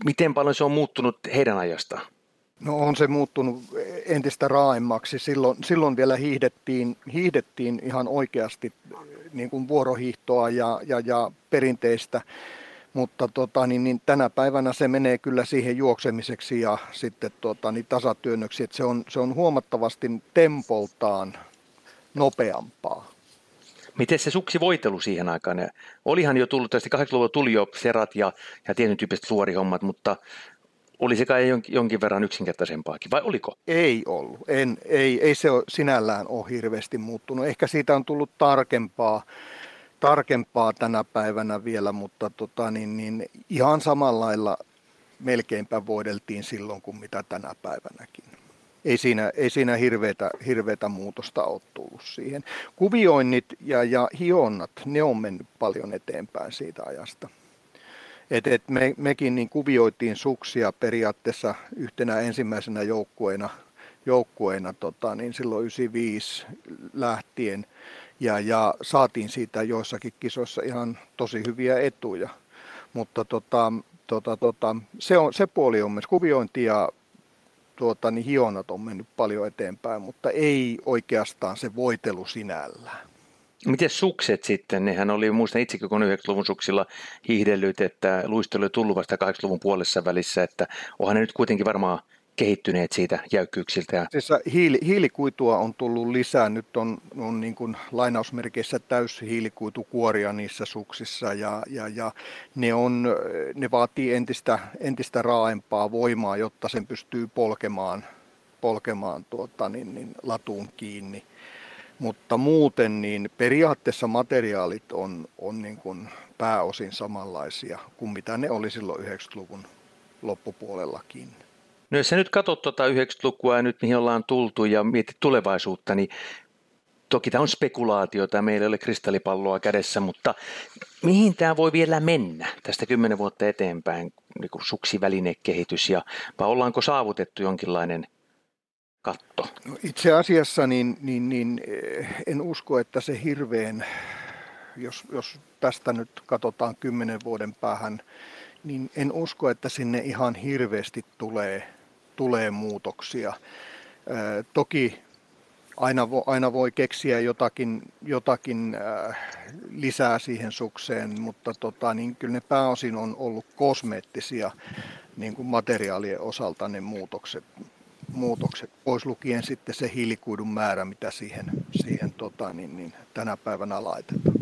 miten paljon se on muuttunut heidän ajastaan? No on se muuttunut entistä raaemmaksi. Silloin, silloin vielä hiihdettiin, hiihdettiin ihan oikeasti niin kuin vuorohiihtoa ja, ja, ja perinteistä, mutta tota, niin, niin tänä päivänä se menee kyllä siihen juoksemiseksi ja sitten tota, niin tasatyönnöksi, se on, se on huomattavasti tempoltaan nopeampaa. Miten se suksi voitelu siihen aikaan? Olihan jo tullut, tietysti 80-luvulla tuli jo serat ja, ja tietyn tyyppiset suorihommat, mutta oli se kai jonkin, verran yksinkertaisempaakin, vai oliko? Ei ollut. En, ei, ei se ole sinällään ole hirveästi muuttunut. Ehkä siitä on tullut tarkempaa, tarkempaa tänä päivänä vielä, mutta tota, niin, niin, ihan samalla lailla melkeinpä voideltiin silloin kuin mitä tänä päivänäkin. Ei siinä, ei siinä hirveätä, hirveätä muutosta ole tullut siihen. Kuvioinnit ja, ja hionnat, ne on mennyt paljon eteenpäin siitä ajasta. Et, et me, mekin niin kuvioitiin suksia periaatteessa yhtenä ensimmäisenä joukkueena, joukkueena tota, niin silloin 95 lähtien ja, ja saatiin siitä joissakin kisoissa ihan tosi hyviä etuja. Mutta tota, tota, tota, se, on, se puoli on myös kuviointi ja tuota, niin hionat on mennyt paljon eteenpäin, mutta ei oikeastaan se voitelu sinällään. Miten sukset sitten? Nehän oli, muistan itsekin kun 90-luvun suksilla hiihdellyt, että luistelu oli tullut vasta 80-luvun puolessa välissä, että onhan ne nyt kuitenkin varmaan kehittyneet siitä jäykkyyksiltä. Siis hiili, hiilikuitua on tullut lisää. Nyt on, on niin kuin lainausmerkeissä täys hiilikuitukuoria niissä suksissa ja, ja, ja ne, on, ne vaatii entistä, entistä raaempaa voimaa, jotta sen pystyy polkemaan, polkemaan tuota, niin, niin, latuun kiinni. Mutta muuten niin periaatteessa materiaalit on, on niin kuin pääosin samanlaisia kuin mitä ne oli silloin 90-luvun loppupuolellakin. No jos sä nyt katsot tuota 90-lukua ja nyt mihin ollaan tultu ja mietit tulevaisuutta, niin toki tämä on spekulaatiota, meillä ei ole kristallipalloa kädessä, mutta mihin tämä voi vielä mennä tästä kymmenen vuotta eteenpäin, niin suksivälinekehitys, ja vai ollaanko saavutettu jonkinlainen katto? No itse asiassa niin, niin, niin, eh, en usko, että se hirveän, jos, jos tästä nyt katsotaan kymmenen vuoden päähän, niin en usko, että sinne ihan hirveästi tulee, tulee muutoksia. Toki aina, vo, aina voi keksiä jotakin, jotakin lisää siihen sukseen, mutta tota, niin kyllä ne pääosin on ollut kosmeettisia niin kuin materiaalien osalta ne muutokset, muutokset, pois lukien sitten se hiilikuidun määrä, mitä siihen, siihen tota, niin, niin, tänä päivänä laitetaan.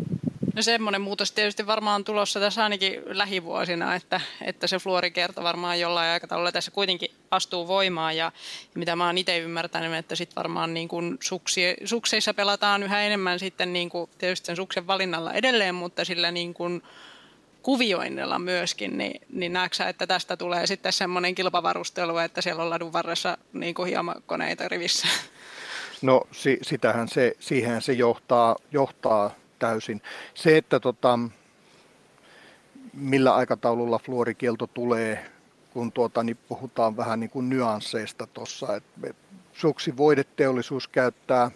No semmoinen muutos tietysti varmaan on tulossa tässä ainakin lähivuosina, että, että se fluorikerta varmaan jollain aikataululla tässä kuitenkin astuu voimaan ja, ja mitä mä oon itse ymmärtänyt, että sitten varmaan niin kuin suksi, sukseissa pelataan yhä enemmän sitten niin kuin tietysti sen suksen valinnalla edelleen, mutta sillä niin kuin kuvioinnilla myöskin, niin, niin näetkö että tästä tulee sitten semmoinen kilpavarustelu, että siellä on ladun varressa niin kuin hiamakoneita rivissä? No si, sitähän se, siihen se johtaa, johtaa täysin. Se, että tota, millä aikataululla fluorikielto tulee, kun tuota, niin puhutaan vähän niin kuin nyansseista tuossa. Suksi voideteollisuus käyttää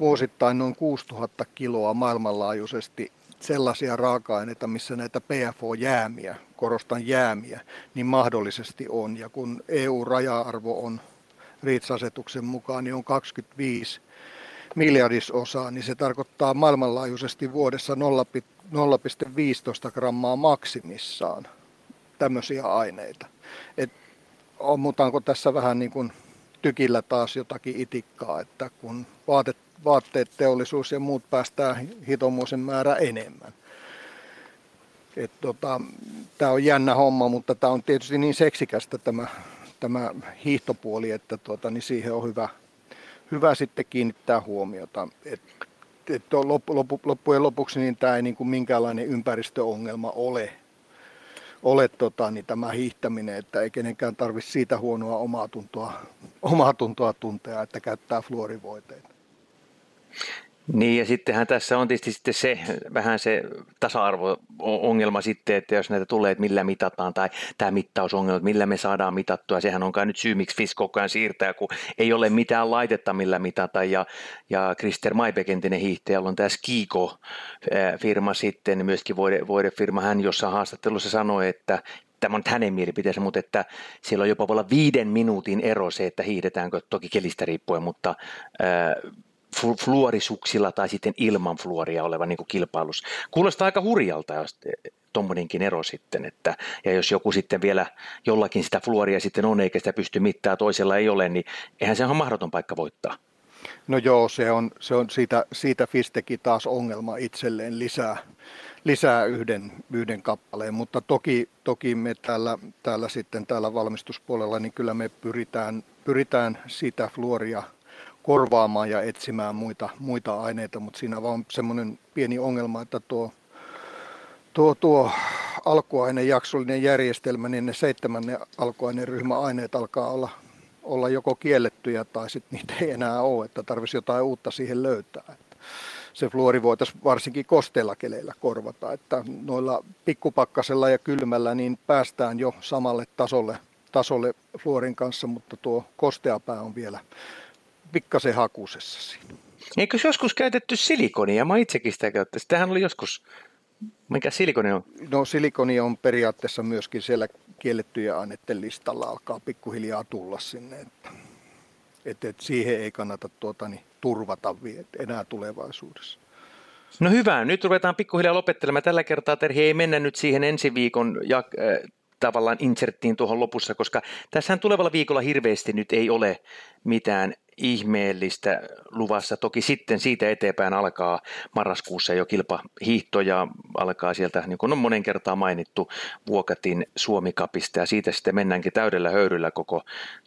vuosittain noin 6000 kiloa maailmanlaajuisesti sellaisia raaka-aineita, missä näitä PFO-jäämiä, korostan jäämiä, niin mahdollisesti on. Ja kun EU-raja-arvo on REACH-asetuksen mukaan, niin on 25 miljardisosaa, niin se tarkoittaa maailmanlaajuisesti vuodessa 0,15 grammaa maksimissaan tämmöisiä aineita. Et ammutaanko tässä vähän niin kuin tykillä taas jotakin itikkaa, että kun vaatet, vaatteet, teollisuus ja muut päästää hitomuisen määrä enemmän. tota, tämä on jännä homma, mutta tämä on tietysti niin seksikästä tämä, tämä hiihtopuoli, että tota, niin siihen on hyvä, hyvä sitten kiinnittää huomiota. Et, et loppu, loppujen lopuksi niin tämä ei niin kuin minkäänlainen ympäristöongelma ole, ole tota, niin tämä hiihtäminen, että ei kenenkään tarvitse siitä huonoa omaa tuntoa, omaa tuntoa tuntea, että käyttää fluorivoiteita. Niin ja sittenhän tässä on tietysti sitten se vähän se tasa-arvo-ongelma sitten, että jos näitä tulee, että millä mitataan tai tämä mittausongelma, että millä me saadaan mitattua. Sehän on kai nyt syy, miksi FIS koko ajan siirtää, kun ei ole mitään laitetta, millä mitata. Ja, ja Krister Maibek, entinen hiihtäjä, on tämä Skiko-firma sitten, myöskin voide, voidefirma. Hän jossain haastattelussa sanoi, että tämä on nyt hänen mielipiteensä, mutta että siellä on jopa voi olla viiden minuutin ero se, että hiihdetäänkö toki kelistä riippuen, mutta fluorisuksilla tai sitten ilman fluoria oleva niin kuin kilpailus. Kuulostaa aika hurjalta, jos tuommoinenkin ero sitten, että, ja jos joku sitten vielä jollakin sitä fluoria sitten on, eikä sitä pysty mittaa, toisella ei ole, niin eihän se ole mahdoton paikka voittaa. No joo, se on, se on siitä, siitä Fisteki taas ongelma itselleen lisää, lisää yhden, yhden kappaleen, mutta toki, toki me täällä, täällä sitten täällä valmistuspuolella, niin kyllä me pyritään, pyritään sitä fluoria korvaamaan ja etsimään muita, muita aineita, mutta siinä vaan semmoinen pieni ongelma, että tuo, tuo, tuo alkuainejaksollinen järjestelmä, niin ne seitsemännen alkuaineryhmä aineet alkaa olla, olla joko kiellettyjä tai sitten niitä ei enää ole, että tarvitsisi jotain uutta siihen löytää. Se fluori voitaisiin varsinkin kosteilla keleillä korvata, että noilla pikkupakkasella ja kylmällä niin päästään jo samalle tasolle, tasolle fluorin kanssa, mutta tuo kosteapää on vielä pikkasen hakusessa siinä. Eikö joskus käytetty silikonia? Mä itsekin sitä käyttänyt. Sitähän oli joskus, mikä silikoni on? No silikoni on periaatteessa myöskin siellä kiellettyjä aineiden listalla alkaa pikkuhiljaa tulla sinne. Että, että, että siihen ei kannata tuota, niin, turvata enää tulevaisuudessa. No hyvä, nyt ruvetaan pikkuhiljaa lopettelemaan. Tällä kertaa Terhi ei mennä nyt siihen ensi viikon ja, äh, tavallaan inserttiin tuohon lopussa, koska tässähän tulevalla viikolla hirveästi nyt ei ole mitään ihmeellistä luvassa. Toki sitten siitä eteenpäin alkaa marraskuussa jo kilpahiihto ja alkaa sieltä, niin kuin on monen kertaa mainittu, Vuokatin Suomikapista ja siitä sitten mennäänkin täydellä höyryllä koko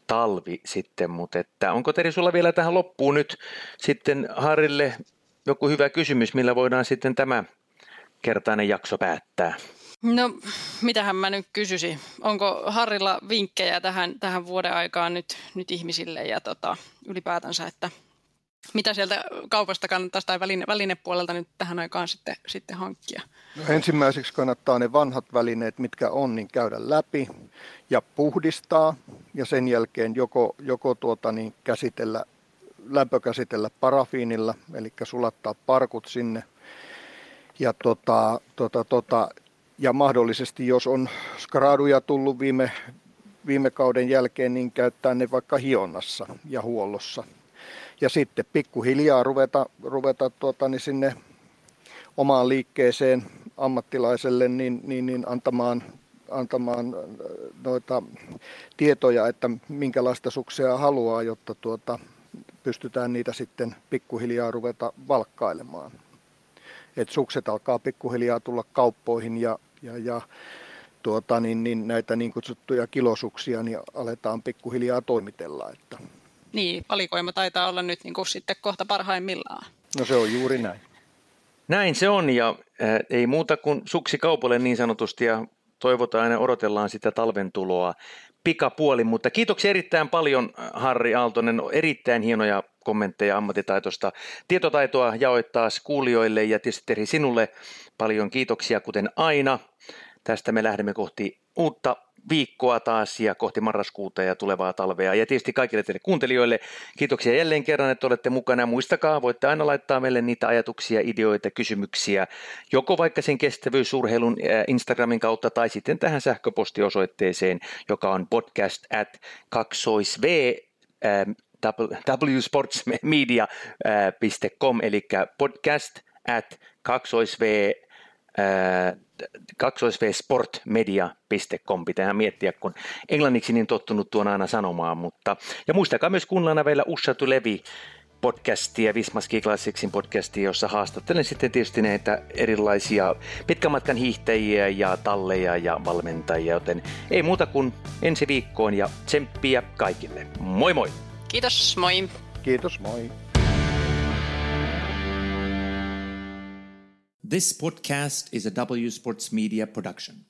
talvi sitten. Mutta että onko Teri sulla vielä tähän loppuun nyt sitten Harille joku hyvä kysymys, millä voidaan sitten tämä kertainen jakso päättää? No, mitähän mä nyt kysyisin. Onko Harrilla vinkkejä tähän, tähän vuoden aikaan nyt, nyt ihmisille ja tota, ylipäätänsä, että mitä sieltä kaupasta kannattaisi tai väline, välinepuolelta nyt tähän aikaan sitten, sitten hankkia? No ensimmäiseksi kannattaa ne vanhat välineet, mitkä on, niin käydä läpi ja puhdistaa ja sen jälkeen joko, joko tuota, niin käsitellä, lämpökäsitellä parafiinilla, eli sulattaa parkut sinne ja tota, tota, tota, ja mahdollisesti jos on skraaduja tullut viime viime kauden jälkeen niin käyttää ne vaikka hionnassa ja huollossa. Ja sitten pikkuhiljaa ruveta, ruveta tuota, niin sinne omaan liikkeeseen ammattilaiselle niin, niin, niin antamaan, antamaan noita tietoja, että minkälaista suksia haluaa, jotta tuota, pystytään niitä sitten pikkuhiljaa ruveta valkkailemaan. Et sukset alkaa pikkuhiljaa tulla kauppoihin ja, ja, ja tuota, niin, niin näitä niin kutsuttuja kilosuksia niin aletaan pikkuhiljaa toimitella. Että. Niin, valikoima taitaa olla nyt niin kuin sitten kohta parhaimmillaan. No se on juuri näin. Näin se on ja äh, ei muuta kuin suksi kaupalle niin sanotusti ja toivotaan ja odotellaan sitä talven tuloa pikapuoli, mutta kiitoksia erittäin paljon Harri Aaltonen, erittäin hienoja kommentteja ammattitaitosta. Tietotaitoa jaoit taas kuulijoille ja tietysti Terhi sinulle paljon kiitoksia kuten aina. Tästä me lähdemme kohti uutta viikkoa taas ja kohti marraskuuta ja tulevaa talvea. Ja tietysti kaikille teille kuuntelijoille kiitoksia jälleen kerran, että olette mukana. Muistakaa, voitte aina laittaa meille niitä ajatuksia, ideoita, kysymyksiä, joko vaikka sen kestävyysurheilun äh, Instagramin kautta tai sitten tähän sähköpostiosoitteeseen, joka on podcast at kaksoisv ähm, wsportsmedia.com, eli podcast at kaksoisv kaksoisvsportmedia.com pitää miettiä, kun englanniksi niin tottunut tuon aina sanomaan, mutta ja muistakaa myös kuunnella vielä Usha Levi podcastia, Vismaski Classicsin podcastia, jossa haastattelen sitten tietysti näitä erilaisia pitkän matkan hiihtäjiä ja talleja ja valmentajia, joten ei muuta kuin ensi viikkoon ja tsemppiä kaikille. Moi moi! Kiitos, moi! Kiitos, moi! This podcast is a W Sports Media production.